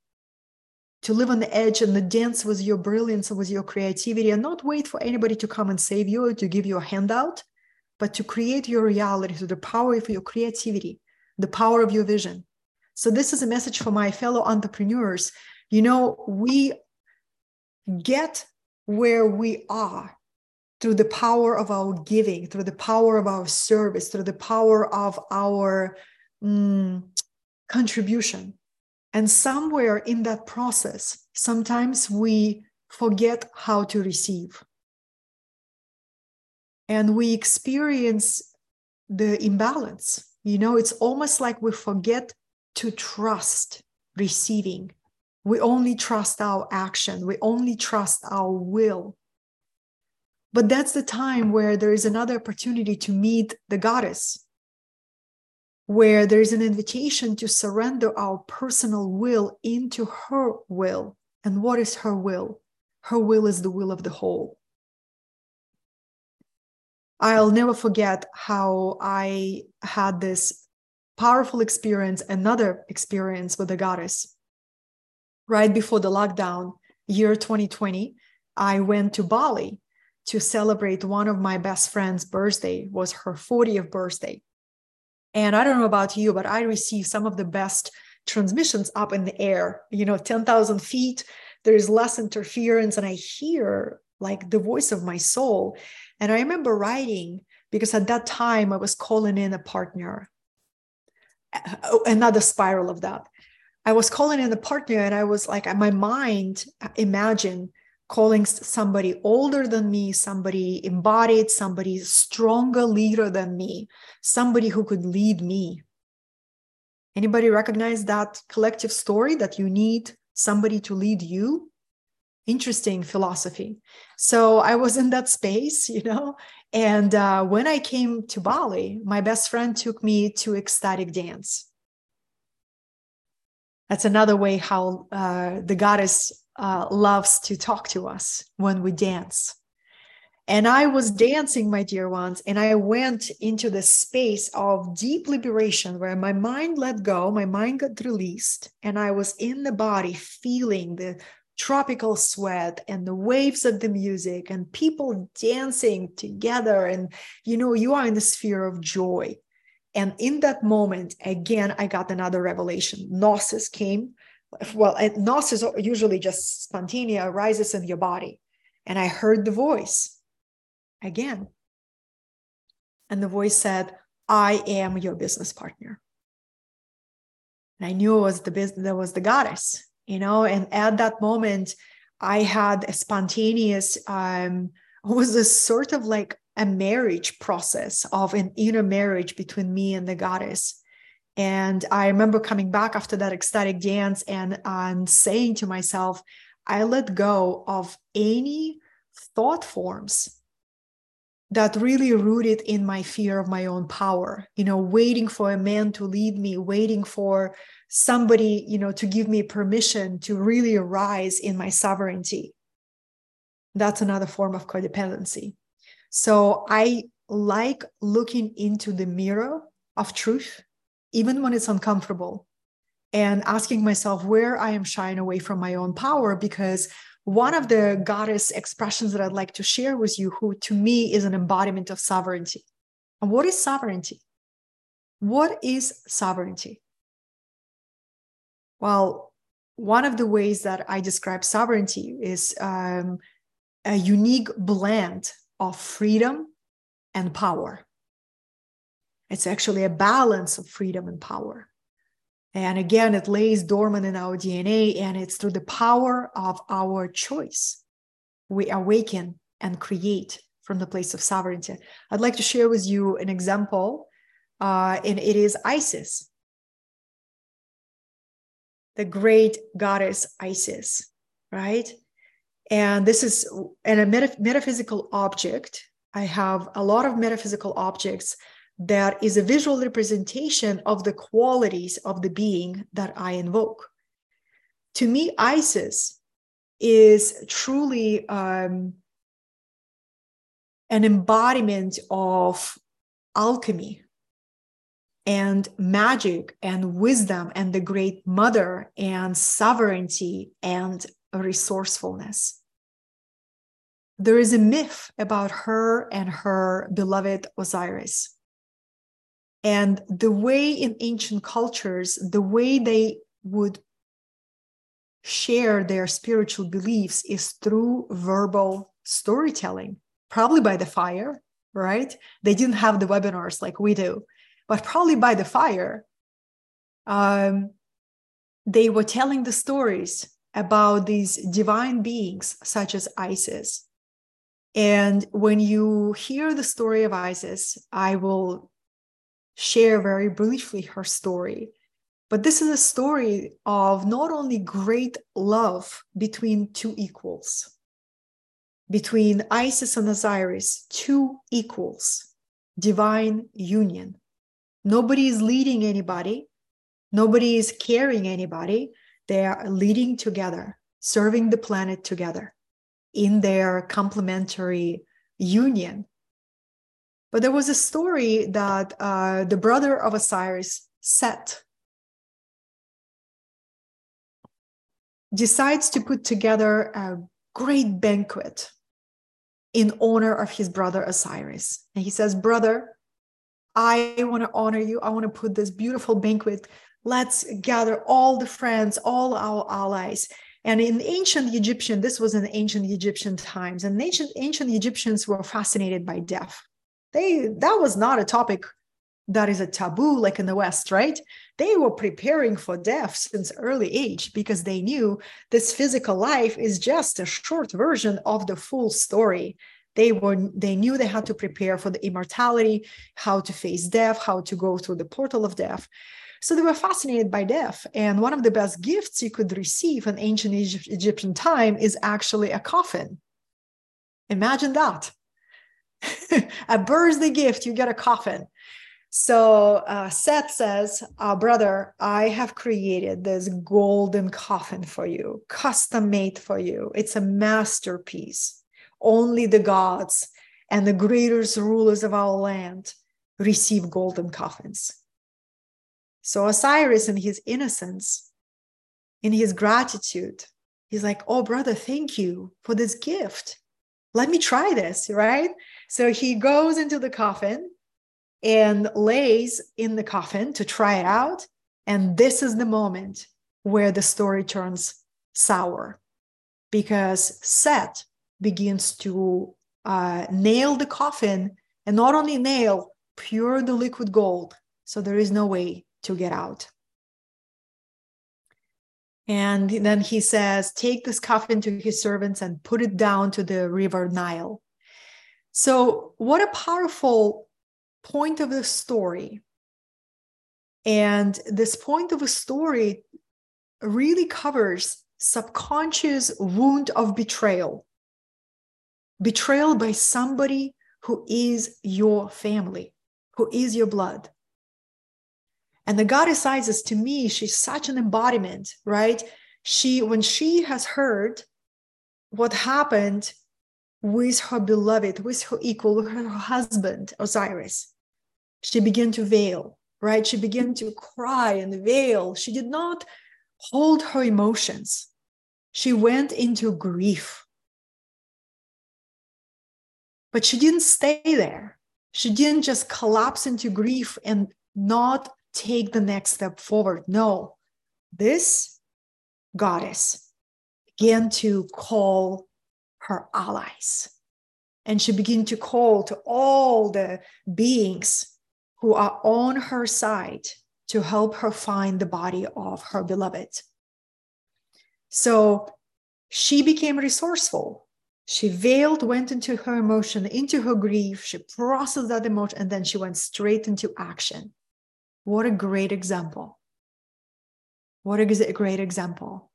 to live on the edge and the dance with your brilliance and with your creativity and not wait for anybody to come and save you or to give you a handout, but to create your reality through the power of your creativity, the power of your vision. So, this is a message for my fellow entrepreneurs. You know, we get where we are through the power of our giving, through the power of our service, through the power of our mm, contribution. And somewhere in that process, sometimes we forget how to receive. And we experience the imbalance. You know, it's almost like we forget to trust receiving. We only trust our action, we only trust our will. But that's the time where there is another opportunity to meet the goddess, where there's an invitation to surrender our personal will into her will. And what is her will? Her will is the will of the whole. I'll never forget how I had this powerful experience, another experience with the goddess. Right before the lockdown, year 2020, I went to Bali to celebrate one of my best friend's birthday, was her 40th birthday. And I don't know about you, but I receive some of the best transmissions up in the air, you know, 10,000 feet. There is less interference, and I hear like the voice of my soul. And I remember writing because at that time I was calling in a partner, uh, another spiral of that. I was calling in a partner and I was like, my mind uh, imagined calling somebody older than me, somebody embodied, somebody stronger leader than me, somebody who could lead me. Anybody recognize that collective story that you need somebody to lead you? Interesting philosophy. So I was in that space, [LAUGHS] you know. And uh, when I came to Bali, my best friend took me to ecstatic dance. That's another way how uh, the goddess uh, loves to talk to us when we dance. And I was dancing, my dear ones, and I went into the space of deep liberation where my mind let go, my mind got released, and I was in the body feeling the tropical sweat and the waves of the music and people dancing together. And, you know, you are in the sphere of joy. And in that moment, again, I got another revelation. Gnosis came. Well, gnosis usually just spontaneous arises in your body. And I heard the voice again. And the voice said, I am your business partner. And I knew it was the business that was the goddess, you know, and at that moment, I had a spontaneous, um, was a sort of like a marriage process of an inner marriage between me and the goddess. And I remember coming back after that ecstatic dance and, and saying to myself, I let go of any thought forms that really rooted in my fear of my own power you know waiting for a man to lead me waiting for somebody you know to give me permission to really arise in my sovereignty. That's another form of codependency. So i like looking into the mirror of truth even when it's uncomfortable and asking myself where i am shying away from my own power because one of the goddess expressions that I'd like to share with you, who to me is an embodiment of sovereignty. And what is sovereignty? What is sovereignty? Well, one of the ways that I describe sovereignty is um, a unique blend of freedom and power. It's actually a balance of freedom and power. And again, it lays dormant in our DNA, and it's through the power of our choice we awaken and create from the place of sovereignty. I'd like to share with you an example, uh, and it is Isis, the great goddess Isis, right? And this is an, a metaph- metaphysical object. I have a lot of metaphysical objects that is a visual representation of the qualities of the being that I invoke. To me, Isis is truly um, an embodiment of alchemy and magic and wisdom and the great mother and sovereignty and resourcefulness. There is a myth about her and her beloved Osiris. And the way in ancient cultures, the way they would share their spiritual beliefs is through verbal storytelling, probably by the fire, right? They didn't have the webinars like we do, but probably by the fire. Um, they were telling the stories about these divine beings, such as Isis. And when you hear the story of Isis, I will share very briefly her story. But this is a story of not only great love between two equals, between Isis and Osiris, two equals, divine union. Nobody is leading anybody, nobody is carrying anybody. They are leading together, serving the planet together in their complementary union but there was a story that uh, the brother of Osiris, Set, decides to put together a great banquet in honor of his brother Osiris. And he says, Brother, I want to honor you. I want to put this beautiful banquet. Let's gather all the friends, all our allies. And in ancient Egyptian, this was in ancient Egyptian times, and ancient ancient Egyptians were fascinated by death. They that was not a topic that is a taboo like in the West, right? They were preparing for death since early age because they knew this physical life is just a short version of the full story. They were they knew they had to prepare for the immortality, how to face death, how to go through the portal of death. So they were fascinated by death. And one of the best gifts you could receive in ancient Egyptian time is actually a coffin. Imagine that. [LAUGHS] a birthday gift, you get a coffin. So uh, Seth says, uh, Brother, I have created this golden coffin for you, custom made for you. It's a masterpiece. Only the gods and the greatest rulers of our land receive golden coffins. So Osiris, in his innocence, in his gratitude, he's like, Oh, brother, thank you for this gift. Let me try this, right? So he goes into the coffin and lays in the coffin to try it out. And this is the moment where the story turns sour because Set begins to uh, nail the coffin and not only nail, pure the liquid gold. So there is no way to get out. And then he says, Take this coffin to his servants and put it down to the river Nile. So, what a powerful point of the story. And this point of a story really covers subconscious wound of betrayal. Betrayal by somebody who is your family, who is your blood. And the goddess Isis, to me, she's such an embodiment, right? She, when she has heard what happened with her beloved, with her equal, her husband, Osiris, she began to veil, right? She began to cry and veil. She did not hold her emotions. She went into grief. But she didn't stay there. She didn't just collapse into grief and not take the next step forward. No, this goddess began to call her allies. And she began to call to all the beings who are on her side to help her find the body of her beloved. So she became resourceful. She veiled, went into her emotion, into her grief. She processed that emotion, and then she went straight into action. What a great example. What a great example.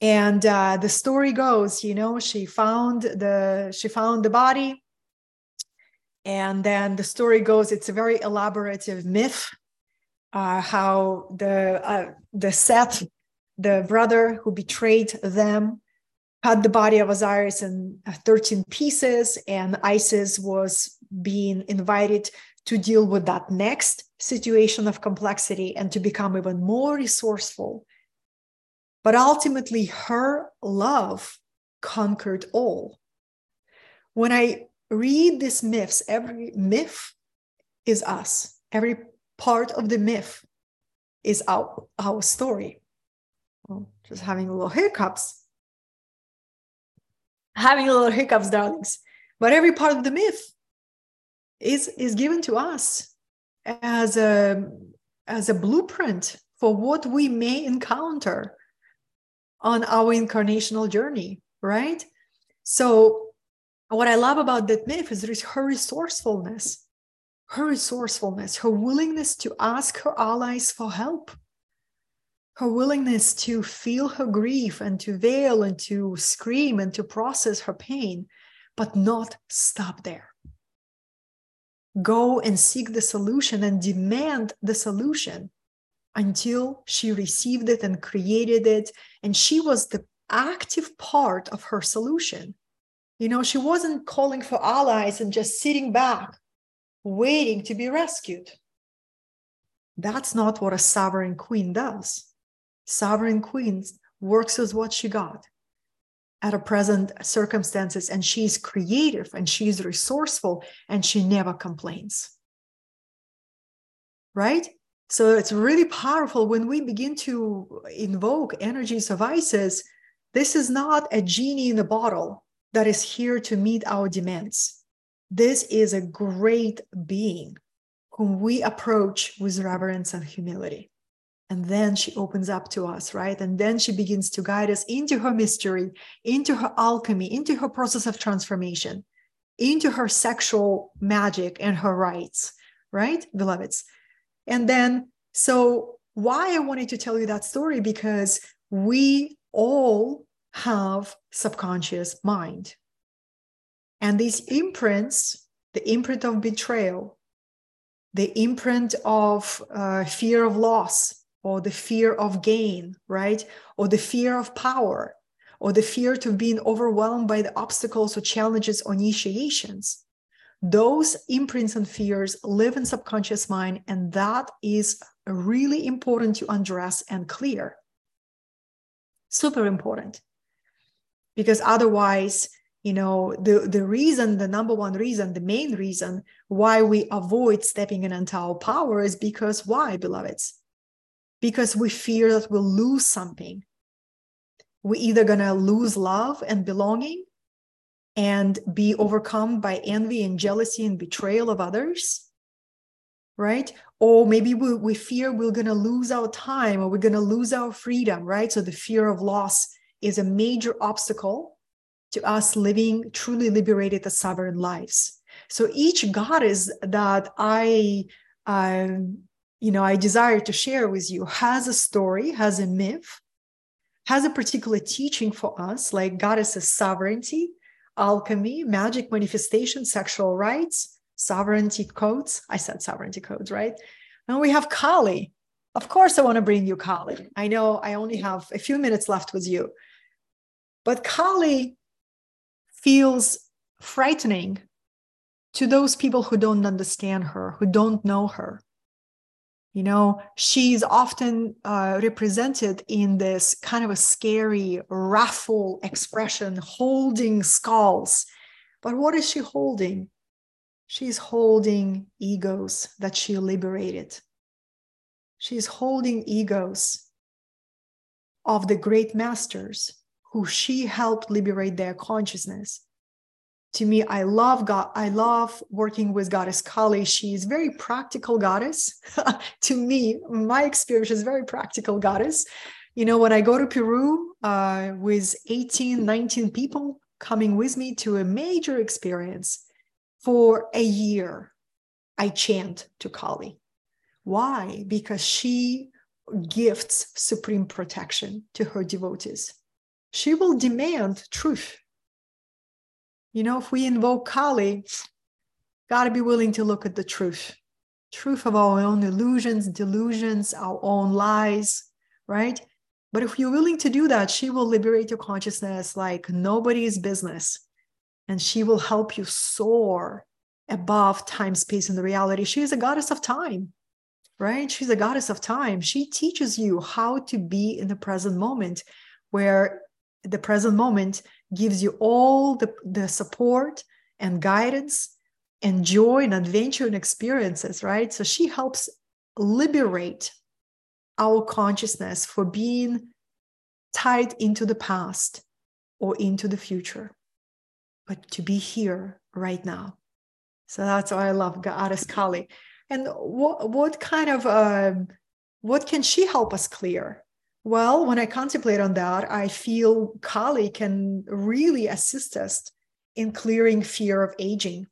And uh, the story goes, you know, she found the she found the body and then the story goes, it's a very elaborative myth uh, how the, uh, the Seth, the brother who betrayed them, cut the body of Osiris in uh, 13 pieces, and Isis was being invited to deal with that next situation of complexity and to become even more resourceful. But ultimately, her love conquered all. When I read these myths. Every myth is us. Every part of the myth is our, our story. Well, just having a little hiccups. Having a little hiccups, darlings. But every part of the myth is, is given to us as a, as a blueprint for what we may encounter on our incarnational journey, right? So what I love about that myth is her resourcefulness, her resourcefulness, her willingness to ask her allies for help, her willingness to feel her grief and to veil and to scream and to process her pain, but not stop there. Go and seek the solution and demand the solution until she received it and created it. And she was the active part of her solution you know, she wasn't calling for allies and just sitting back, waiting to be rescued. That's not what a sovereign queen does. Sovereign queen works with what she got at her present circumstances, and she's creative and she's resourceful and she never complains. Right? So it's really powerful when we begin to invoke energies of Isis this is not a genie in a bottle that is here to meet our demands. This is a great being whom we approach with reverence and humility. And then she opens up to us, right? And then she begins to guide us into her mystery, into her alchemy, into her process of transformation, into her sexual magic and her rites, right, beloveds? And then, so why I wanted to tell you that story because we all have subconscious mind. And these imprints, the imprint of betrayal, the imprint of uh, fear of loss, or the fear of gain, right? Or the fear of power, or the fear to being overwhelmed by the obstacles or challenges or initiations. Those imprints and fears live in subconscious mind, and that is really important to undress and clear. Super important. Because otherwise, you know, the, the reason, the number one reason, the main reason why we avoid stepping in into our power is because why, beloveds? Because we fear that we'll lose something. We're either going to lose love and belonging and be overcome by envy and jealousy and betrayal of others, right? Or maybe we, we fear we're going to lose our time or we're going to lose our freedom, right? So the fear of loss is a major obstacle to us living truly liberated and sovereign lives. So each goddess that I, um, you know, I desire to share with you has a story, has a myth, has a particular teaching for us, like goddess's sovereignty, alchemy, magic manifestation, sexual rights, sovereignty codes. I said sovereignty codes, right? And we have Kali. Of course, I want to bring you Kali. I know I only have a few minutes left with you. But Kali feels frightening to those people who don't understand her, who don't know her. You know, she's often uh, represented in this kind of a scary, wrathful expression, holding skulls. But what is she holding? She's holding egos that she liberated. She's holding egos of the great masters who she helped liberate their consciousness to me i love god i love working with goddess kali. She's very practical goddess. [LAUGHS] To me my experience is very practical goddess. You know when i go to peru uh, with 18 19 people coming with me to a major experience for a year i chant to kali. Why? Because she gifts supreme protection to her devotees. She will demand truth. You know, if we invoke Kali, got to be willing to look at the truth truth of our own illusions, delusions, our own lies, right? But if you're willing to do that, she will liberate your consciousness like nobody's business. And she will help you soar above time, space, and the reality. She is a goddess of time, right? She's a goddess of time. She teaches you how to be in the present moment where the present moment gives you all the, the support and guidance and joy and adventure and experiences, right? So she helps liberate our consciousness for being tied into the past or into the future, but to be here right now. So that's why I love Goddess Kali. And what, what kind of, um, what can she help us clear? Well, when I contemplate on that, I feel Kali can really assist us in clearing fear of aging.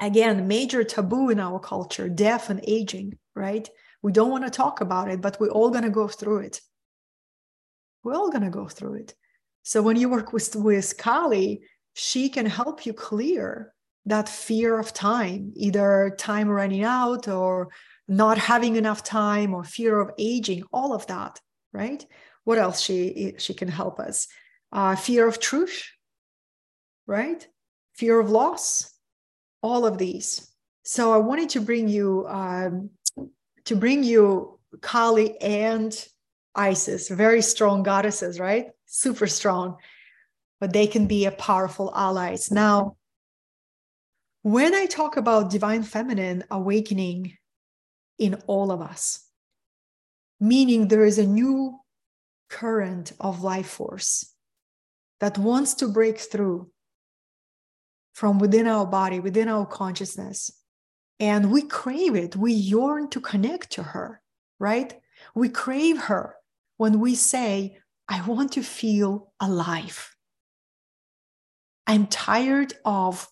Again, major taboo in our culture, death and aging, right? We don't want to talk about it, but we're all going to go through it. We're all going to go through it. So when you work with, with Kali, she can help you clear that fear of time, either time running out or not having enough time or fear of aging all of that right? What else she she can help us? Uh, fear of truth right? Fear of loss all of these. So i wanted to bring you um, to bring you kali and isis very strong goddesses right? Super strong but they can be a powerful allies. Now when i talk about divine feminine awakening in all of us. Meaning there is a new current of life force that wants to break through from within our body, within our consciousness. And we crave it. We yearn to connect to her, right? We crave her when we say, I want to feel alive. I'm tired of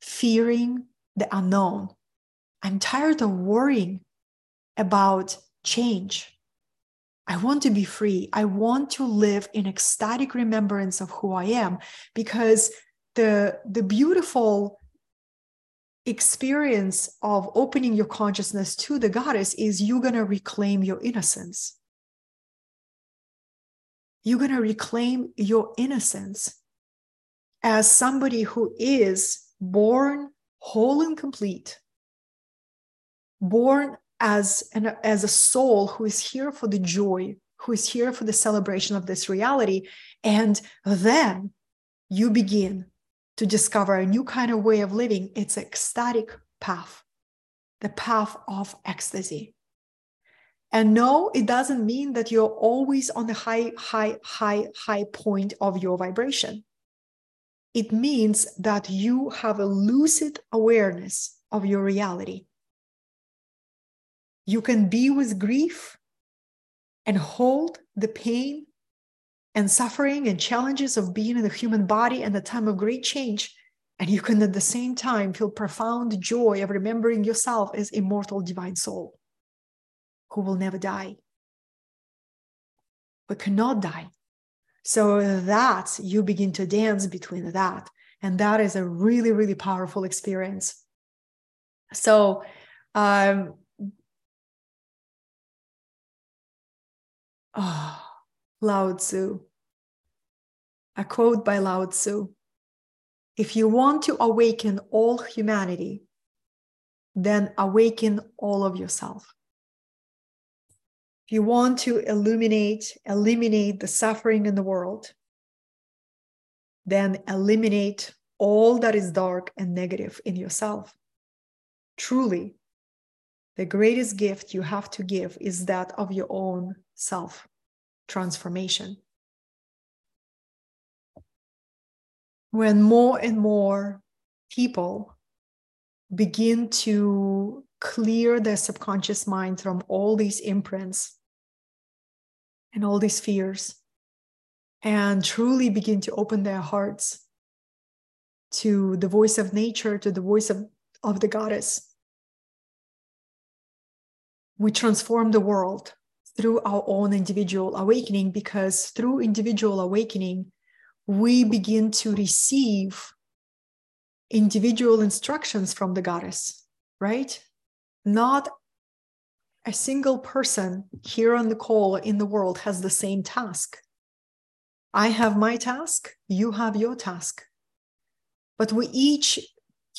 fearing the unknown. I'm tired of worrying about change. I want to be free. I want to live in ecstatic remembrance of who I am because the, the beautiful experience of opening your consciousness to the goddess is you're going to reclaim your innocence. You're going to reclaim your innocence as somebody who is born whole and complete, born as, an, as a soul who is here for the joy, who is here for the celebration of this reality. And then you begin to discover a new kind of way of living. It's ecstatic path, the path of ecstasy. And no, it doesn't mean that you're always on the high, high, high, high point of your vibration. It means that you have a lucid awareness of your reality. You can be with grief and hold the pain and suffering and challenges of being in the human body and the time of great change. And you can at the same time feel profound joy of remembering yourself as immortal divine soul who will never die, but cannot die. So that you begin to dance between that. And that is a really, really powerful experience. So, um, oh, [SIGHS] Lao Tzu, a quote by Lao Tzu If you want to awaken all humanity, then awaken all of yourself. If you want to illuminate, eliminate the suffering in the world, then eliminate all that is dark and negative in yourself. Truly, the greatest gift you have to give is that of your own self transformation. When more and more people begin to clear their subconscious mind from all these imprints and all these fears and truly begin to open their hearts to the voice of nature, to the voice of, of the goddess. We transform the world through our own individual awakening because through individual awakening, we begin to receive individual instructions from the goddess, right? Not a single person here on the call in the world has the same task. I have my task, you have your task. But we each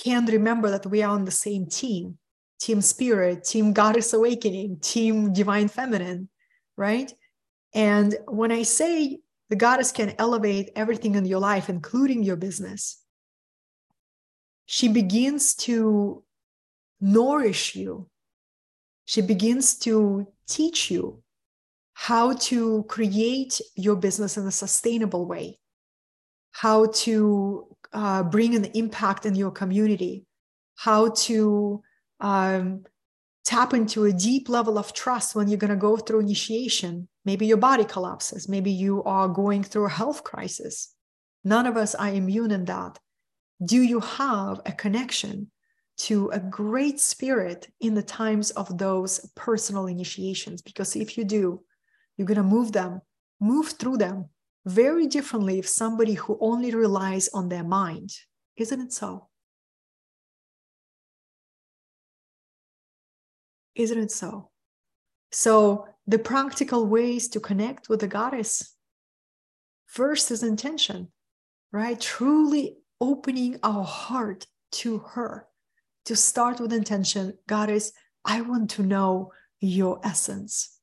can remember that we are on the same team team spirit, team goddess awakening, team divine feminine, right? And when I say the goddess can elevate everything in your life, including your business, she begins to nourish you. She begins to teach you how to create your business in a sustainable way, how to uh, bring an impact in your community, how to um, tap into a deep level of trust when you're going to go through initiation. Maybe your body collapses. Maybe you are going through a health crisis. None of us are immune in that. Do you have a connection to a great spirit in the times of those personal initiations? Because if you do, you're going to move them, move through them very differently if somebody who only relies on their mind. Isn't it so? Isn't it so? So, the practical ways to connect with the goddess first is intention, right? Truly opening our heart to her to start with intention. Goddess, I want to know your essence.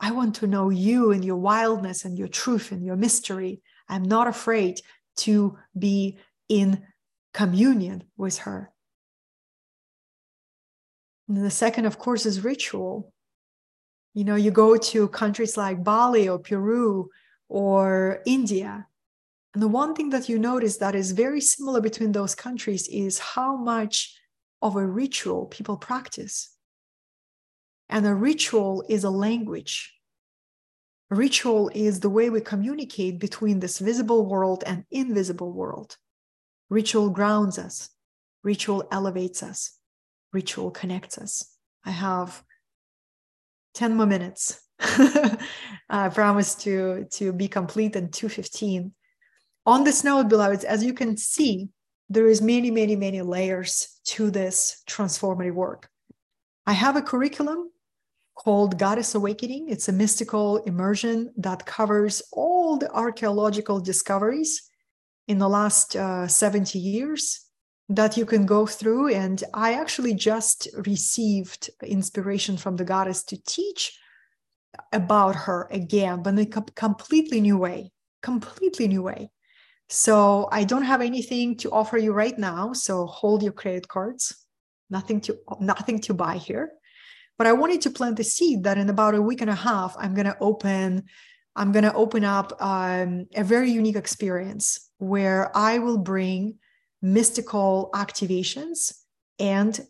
I want to know you and your wildness and your truth and your mystery. I'm not afraid to be in communion with her. And the second, of course, is ritual. You know, you go to countries like Bali or Peru or India. And the one thing that you notice that is very similar between those countries is how much of a ritual people practice. And a ritual is a language. Ritual is the way we communicate between this visible world and invisible world. Ritual grounds us, ritual elevates us, ritual connects us. I have 10 more minutes. [LAUGHS] I promise to, to be complete in 215. On this note, beloveds, as you can see, there is many, many, many layers to this transformative work. I have a curriculum called Goddess Awakening. It's a mystical immersion that covers all the archaeological discoveries in the last uh, 70 years that you can go through. And I actually just received inspiration from the goddess to teach about her again, but in a completely new way, completely new way. So I don't have anything to offer you right now. So hold your credit cards. Nothing to nothing to buy here. But I wanted to plant the seed that in about a week and a half, I'm gonna open, I'm gonna open up um, a very unique experience where I will bring mystical activations and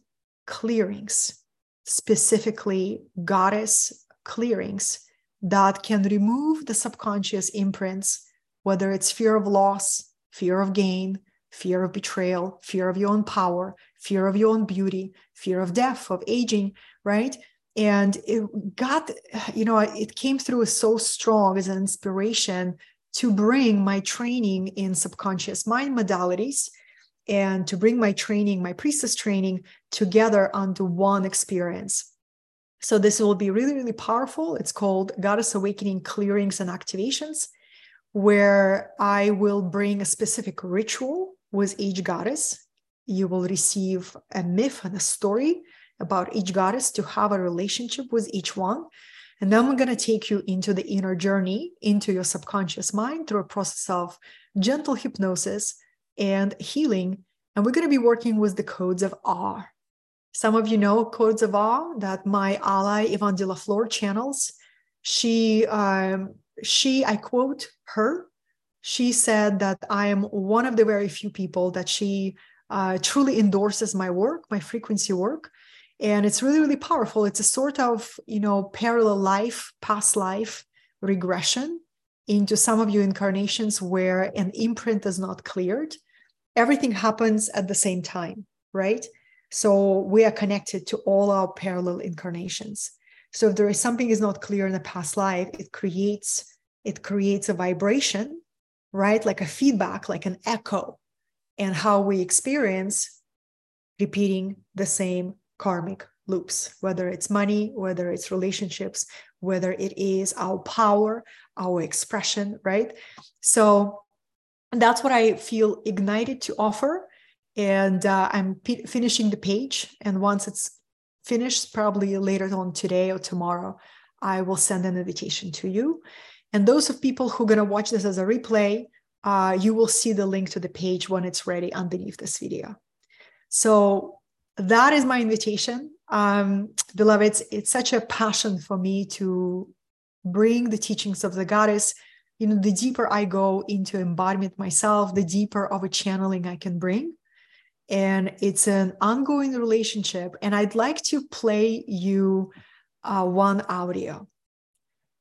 clearings, specifically goddess clearings that can remove the subconscious imprints, whether it's fear of loss, fear of gain, fear of betrayal, fear of your own power, fear of your own beauty, fear of death, of aging, right? And it got, you know, it came through so strong as an inspiration to bring my training in subconscious mind modalities and to bring my training, my priestess training together onto one experience. So this will be really, really powerful. It's called Goddess Awakening Clearings and Activations, where I will bring a specific ritual with each goddess. You will receive a myth and a story about each goddess to have a relationship with each one. And then we're going to take you into the inner journey, into your subconscious mind through a process of gentle hypnosis and healing. And we're going to be working with the codes of awe. Some of you know codes of awe that my ally Yvonne de la Flor channels. She, um, she, I quote her. She said that I am one of the very few people that she uh, truly endorses my work, my frequency work, and it's really, really powerful. It's a sort of, you know, parallel life, past life regression into some of your incarnations where an imprint is not cleared, everything happens at the same time, right? So we are connected to all our parallel incarnations. So if there is something is not clear in the past life, it creates it creates a vibration, right? Like a feedback, like an echo, and how we experience repeating the same karmic loops, whether it's money, whether it's relationships, whether it is our power, our expression, right? So that's what I feel ignited to offer. And uh, I'm p- finishing the page. And once it's finished, probably later on today or tomorrow, I will send an invitation to you. And those of people who are going to watch this as a replay, uh, you will see the link to the page when it's ready underneath this video. So that is my invitation um, beloveds, it's such a passion for me to bring the teachings of the goddess. You know, the deeper I go into embodiment myself, the deeper of a channeling I can bring. And it's an ongoing relationship. And I'd like to play you uh, one audio.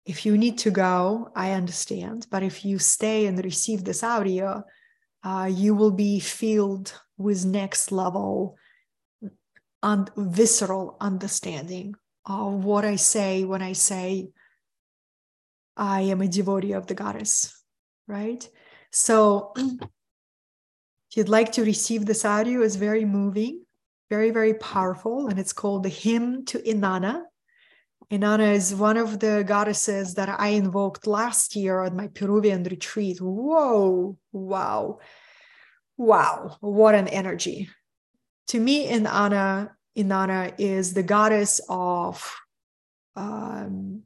If you need to go, I understand. But if you stay and receive this audio, uh, you will be filled with next level and visceral understanding of what I say when I say I am a devotee of the goddess, right? So [CLEARS THROAT] if you'd like to receive this audio, it's very moving, very, very powerful, and it's called the Hymn to Inanna. Inanna is one of the goddesses that I invoked last year at my Peruvian retreat. Whoa, wow, wow, what an energy to me, Inanna, Inanna is the goddess of um,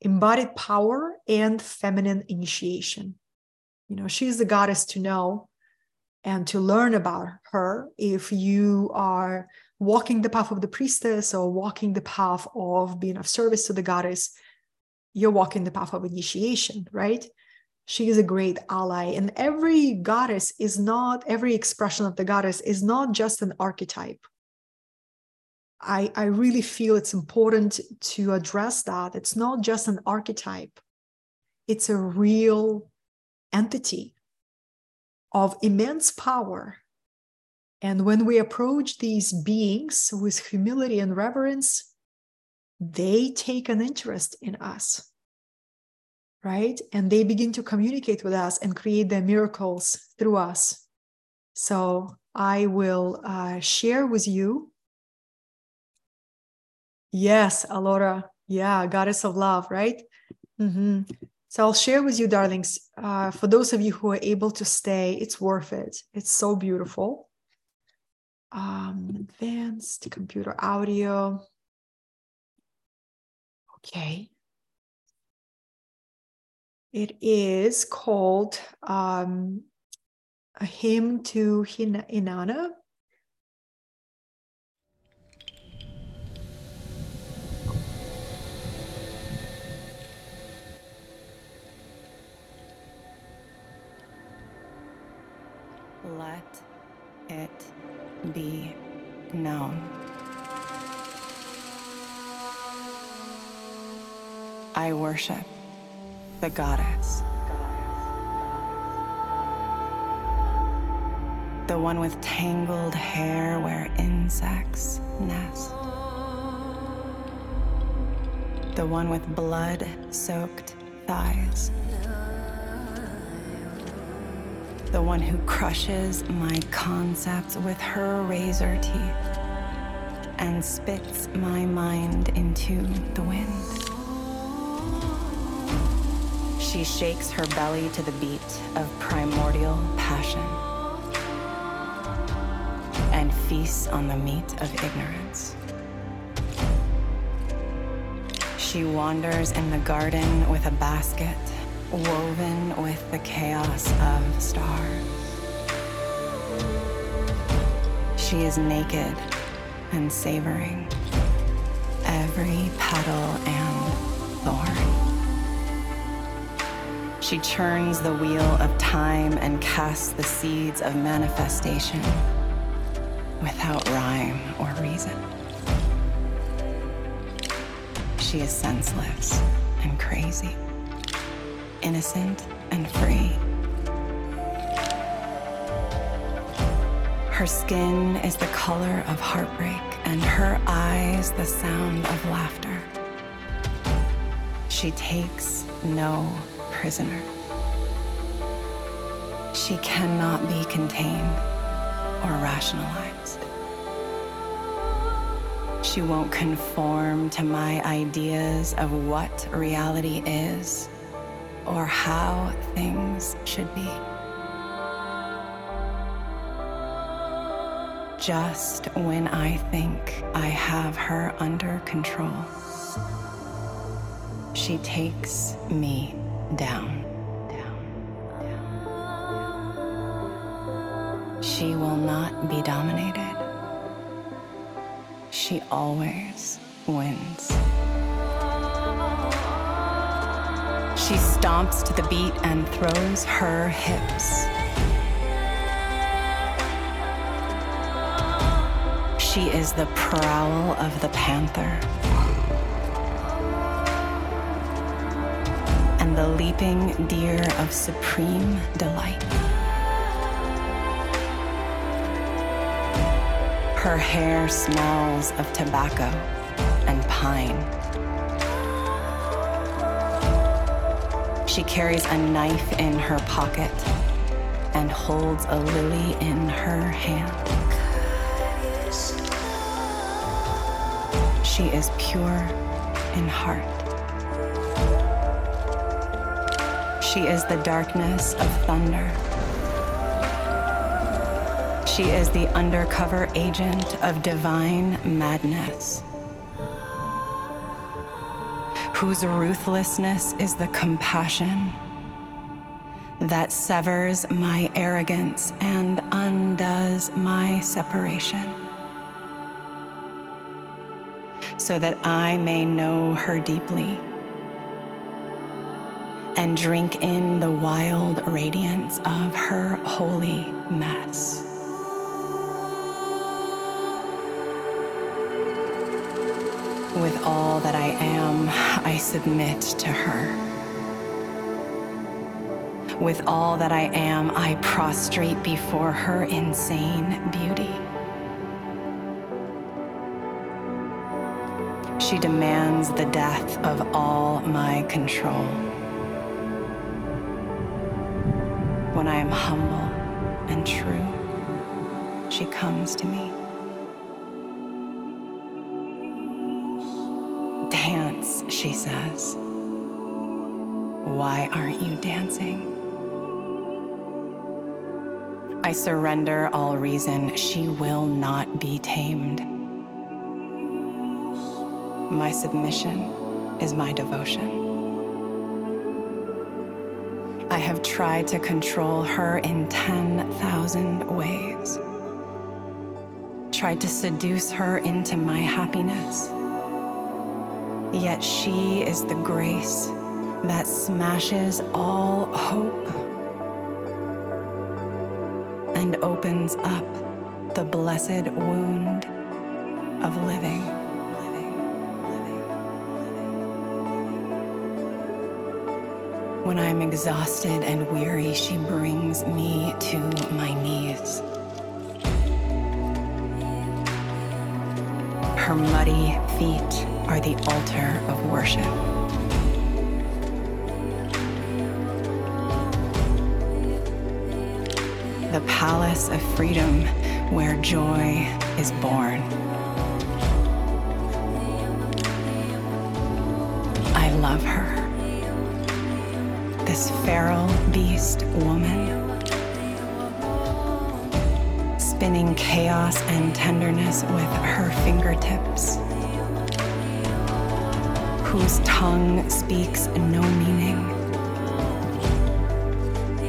embodied power and feminine initiation. You know, she's the goddess to know and to learn about her if you are walking the path of the priestess or walking the path of being of service to the goddess, you're walking the path of initiation, right? She is a great ally. And every goddess is not, every expression of the goddess is not just an archetype. I, I really feel it's important to address that. It's not just an archetype, it's a real entity of immense power. And when we approach these beings with humility and reverence, they take an interest in us, right? And they begin to communicate with us and create their miracles through us. So I will uh, share with you. Yes, Alora. Yeah, goddess of love, right? Mm-hmm. So I'll share with you, darlings, uh, for those of you who are able to stay, it's worth it. It's so beautiful. Um, advanced computer audio. Okay. It is called um, A Hymn to Inanna Let it be known. I worship the goddess. The one with tangled hair where insects nest. The one with blood soaked thighs. the one who crushes my concepts with her razor teeth and spits my mind into the wind. She shakes her belly to the beat of primordial passion and feasts on the meat of ignorance. She wanders in the garden with a basket woven with the chaos of stars. She is naked and savoring every petal and thorn. She churns the wheel of time and casts the seeds of manifestation without rhyme or reason. She is senseless and crazy innocent and free. Her skin is the color of heartbreak, and her eyes the sound of laughter. She takes no prisoner. She cannot be contained or rationalized. She won't conform to my ideas of what reality is or how things should be. Just when I think I have her under control, she takes me down. She will not be dominated. She always wins. She stomps to the beat and throws her hips. She is the prowl of the panther. The leaping deer of supreme delight. Her hair smells of tobacco and pine. She carries a knife in her pocket and holds a lily in her hand. She is pure in heart. She is the darkness of thunder. She is the undercover agent of divine madness whose ruthlessness is the compassion that severs my arrogance and undoes my separation. so that I may know her deeply and drink in the wild radiance of her holy mass. With all that I am, I submit to her. With all that I am, I prostrate before her insane beauty. She demands the death of all my control. When I am humble and true, she comes to me. Dance, she says. Why aren't you dancing? I surrender all reason. She will not be tamed. My submission is my devotion. Have tried to control her in 10,000 ways. Tried to seduce her into my happiness. Yet she is the grace that smashes all hope and opens up the blessed wound of living. When I'm exhausted and weary, she brings me to my knees. Her muddy feet are the altar of worship. The palace of freedom where joy is born. I love her this feral beast woman, spinning chaos and tenderness with her fingertips, whose tongue speaks no meaning,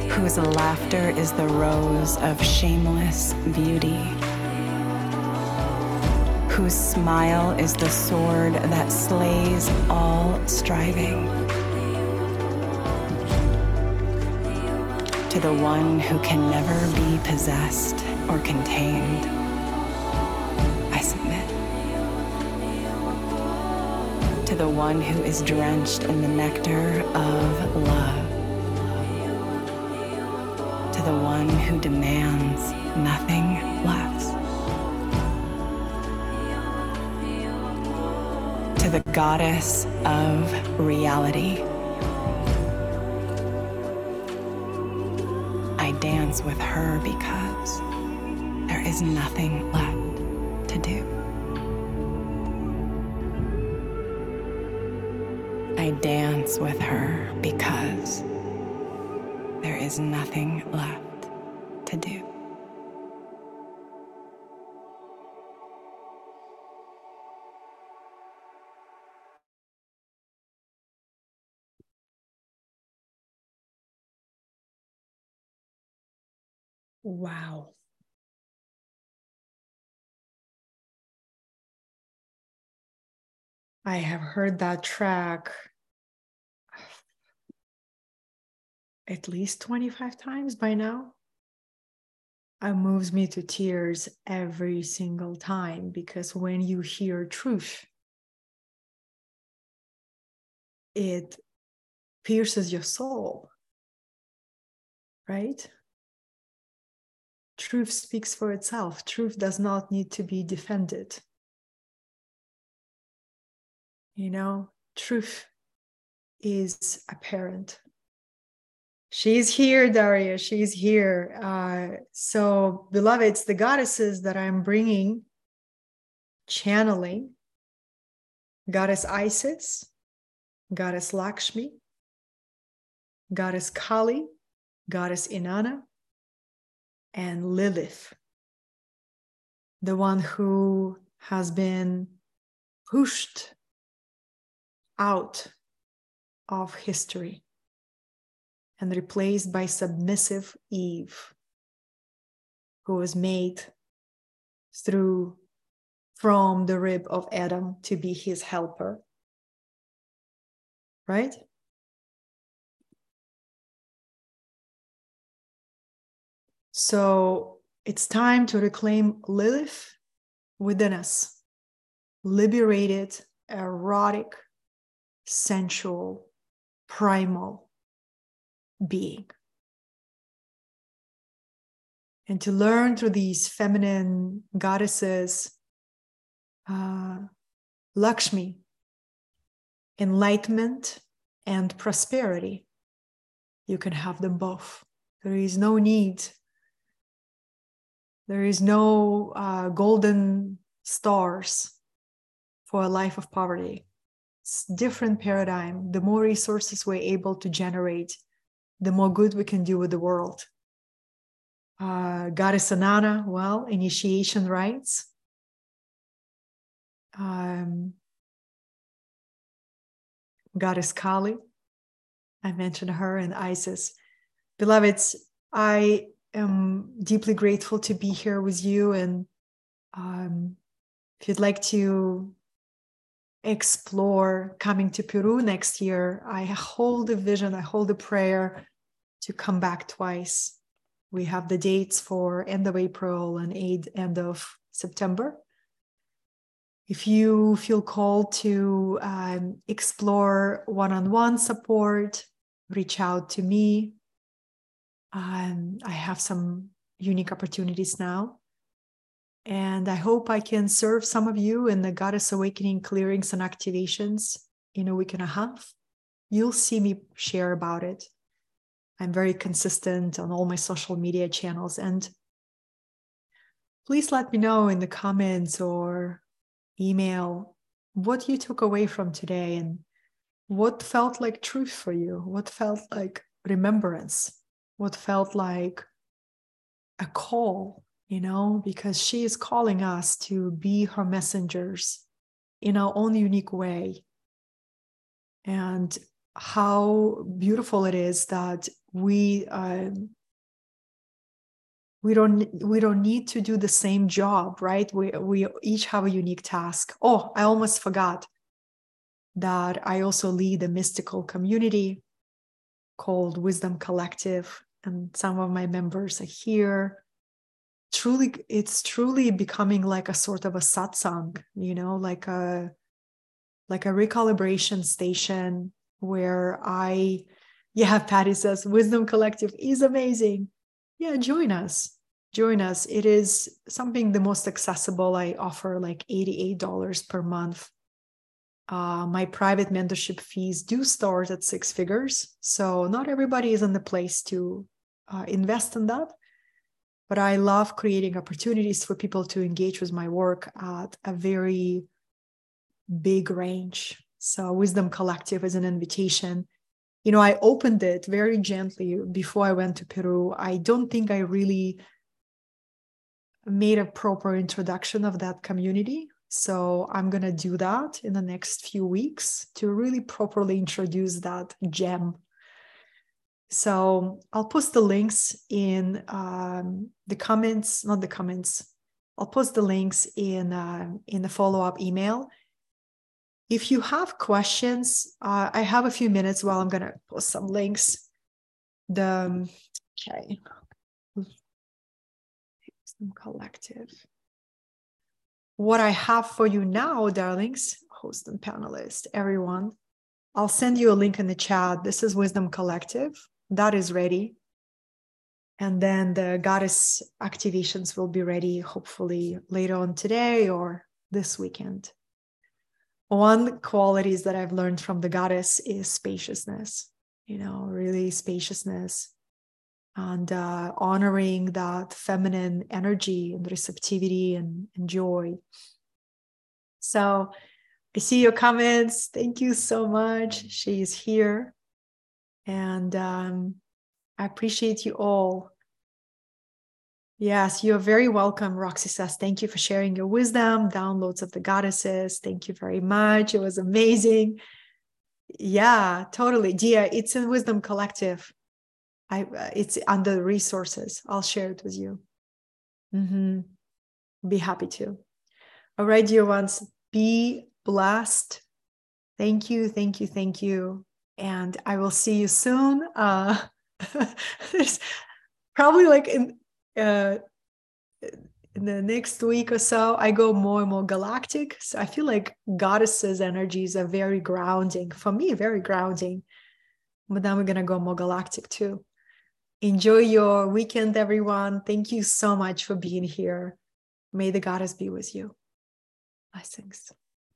whose laughter is the rose of shameless beauty. Whose smile is the sword that slays all striving. To the one who can never be possessed or contained. I submit. To the one who is drenched in the nectar of love. To the one who demands nothing less. To the goddess of reality. Dance with her because there is nothing left to do. I dance with her because there is nothing left to do. Wow. I have heard that track at least 25 times by now. It moves me to tears every single time because when you hear truth, it pierces your soul, right? Truth speaks for itself. Truth does not need to be defended. You know, truth is apparent. She's here, Daria. She's here. Uh, so, beloveds, the goddesses that I'm bringing, channeling, Goddess Isis, Goddess Lakshmi, Goddess Kali, Goddess Inanna, and Lilith, the one who has been pushed out of history and replaced by submissive Eve, who was made through from the rib of Adam to be his helper. Right? So it's time to reclaim Lilith within us, liberated, erotic, sensual, primal being. And to learn through these feminine goddesses, uh, Lakshmi, enlightenment and prosperity. You can have them both. There is no need there is no uh, golden stars for a life of poverty. It's different paradigm. The more resources we're able to generate, the more good we can do with the world. Uh, Goddess Inanna, well, initiation rites. Um, Goddess Kali, I mentioned her, and Isis. Beloveds, I am deeply grateful to be here with you. And um, if you'd like to explore coming to Peru next year, I hold a vision, I hold a prayer to come back twice. We have the dates for end of April and end of September. If you feel called to um, explore one on one support, reach out to me um, I have some unique opportunities now. And I hope I can serve some of you in the Goddess Awakening clearings and activations in a week and a half. You'll see me share about it. I'm very consistent on all my social media channels. And please let me know in the comments or email what you took away from today and what felt like truth for you, what felt like remembrance what felt like a call, you know, because she is calling us to be her messengers in our own unique way. And how beautiful it is that we uh, we don't we don't need to do the same job right? We we each have a unique task. Oh i almost forgot that i also lead a mystical community called wisdom collective and some of my members are here. Truly it's truly becoming like a sort of a satsang you know like a like a recalibration station where i yeah [LAUGHS] patty says wisdom collective is amazing. Yeah join us. Join us. It is something the most accessible. I offer like $88 per month uh, my private mentorship fees do start at six figures so not everybody is in the place to uh, invest in that. But I love creating opportunities for people to engage with my work at a very big range. So, Wisdom Collective is an invitation. You know, I opened it very gently before I went to Peru. I don't think I really made a proper introduction of that community. So I'm going to do that in the next few weeks to really properly introduce that gem so I'll post the links in um, the comments, not the comments. I'll post the links in uh, in the follow up email. If you have questions, uh, I have a few minutes while I'm gonna post some links. The um, okay, collective. What I have for you now, darlings, host and panelist, everyone, I'll send you a link in the chat. This is Wisdom Collective that is ready. And then the goddess activations will be ready hopefully later on today or this weekend. One qualities that I've learned from the goddess is spaciousness, you know, really spaciousness and uh, honoring that feminine energy and receptivity and, and joy. So I see your comments. Thank you so much. She is here. And um, I appreciate you all. Yes, you're very welcome. Roxy says, Thank you for sharing your wisdom, downloads of the goddesses. Thank you very much. It was amazing. Yeah, totally. Dia, it's a Wisdom Collective. I uh, it's under resources. I'll share it with you. Mm-hmm. Be happy to. All right, dear ones, be blessed. Thank you, thank you, thank you. And I will see you soon. Uh, [LAUGHS] there's probably like in uh, in the next week or so, I go more and more galactic. So I feel like goddesses' energies are very grounding for me, very grounding. But then we're gonna go more galactic too. Enjoy your weekend, everyone. Thank you so much for being here. May the goddess be with you. Blessings.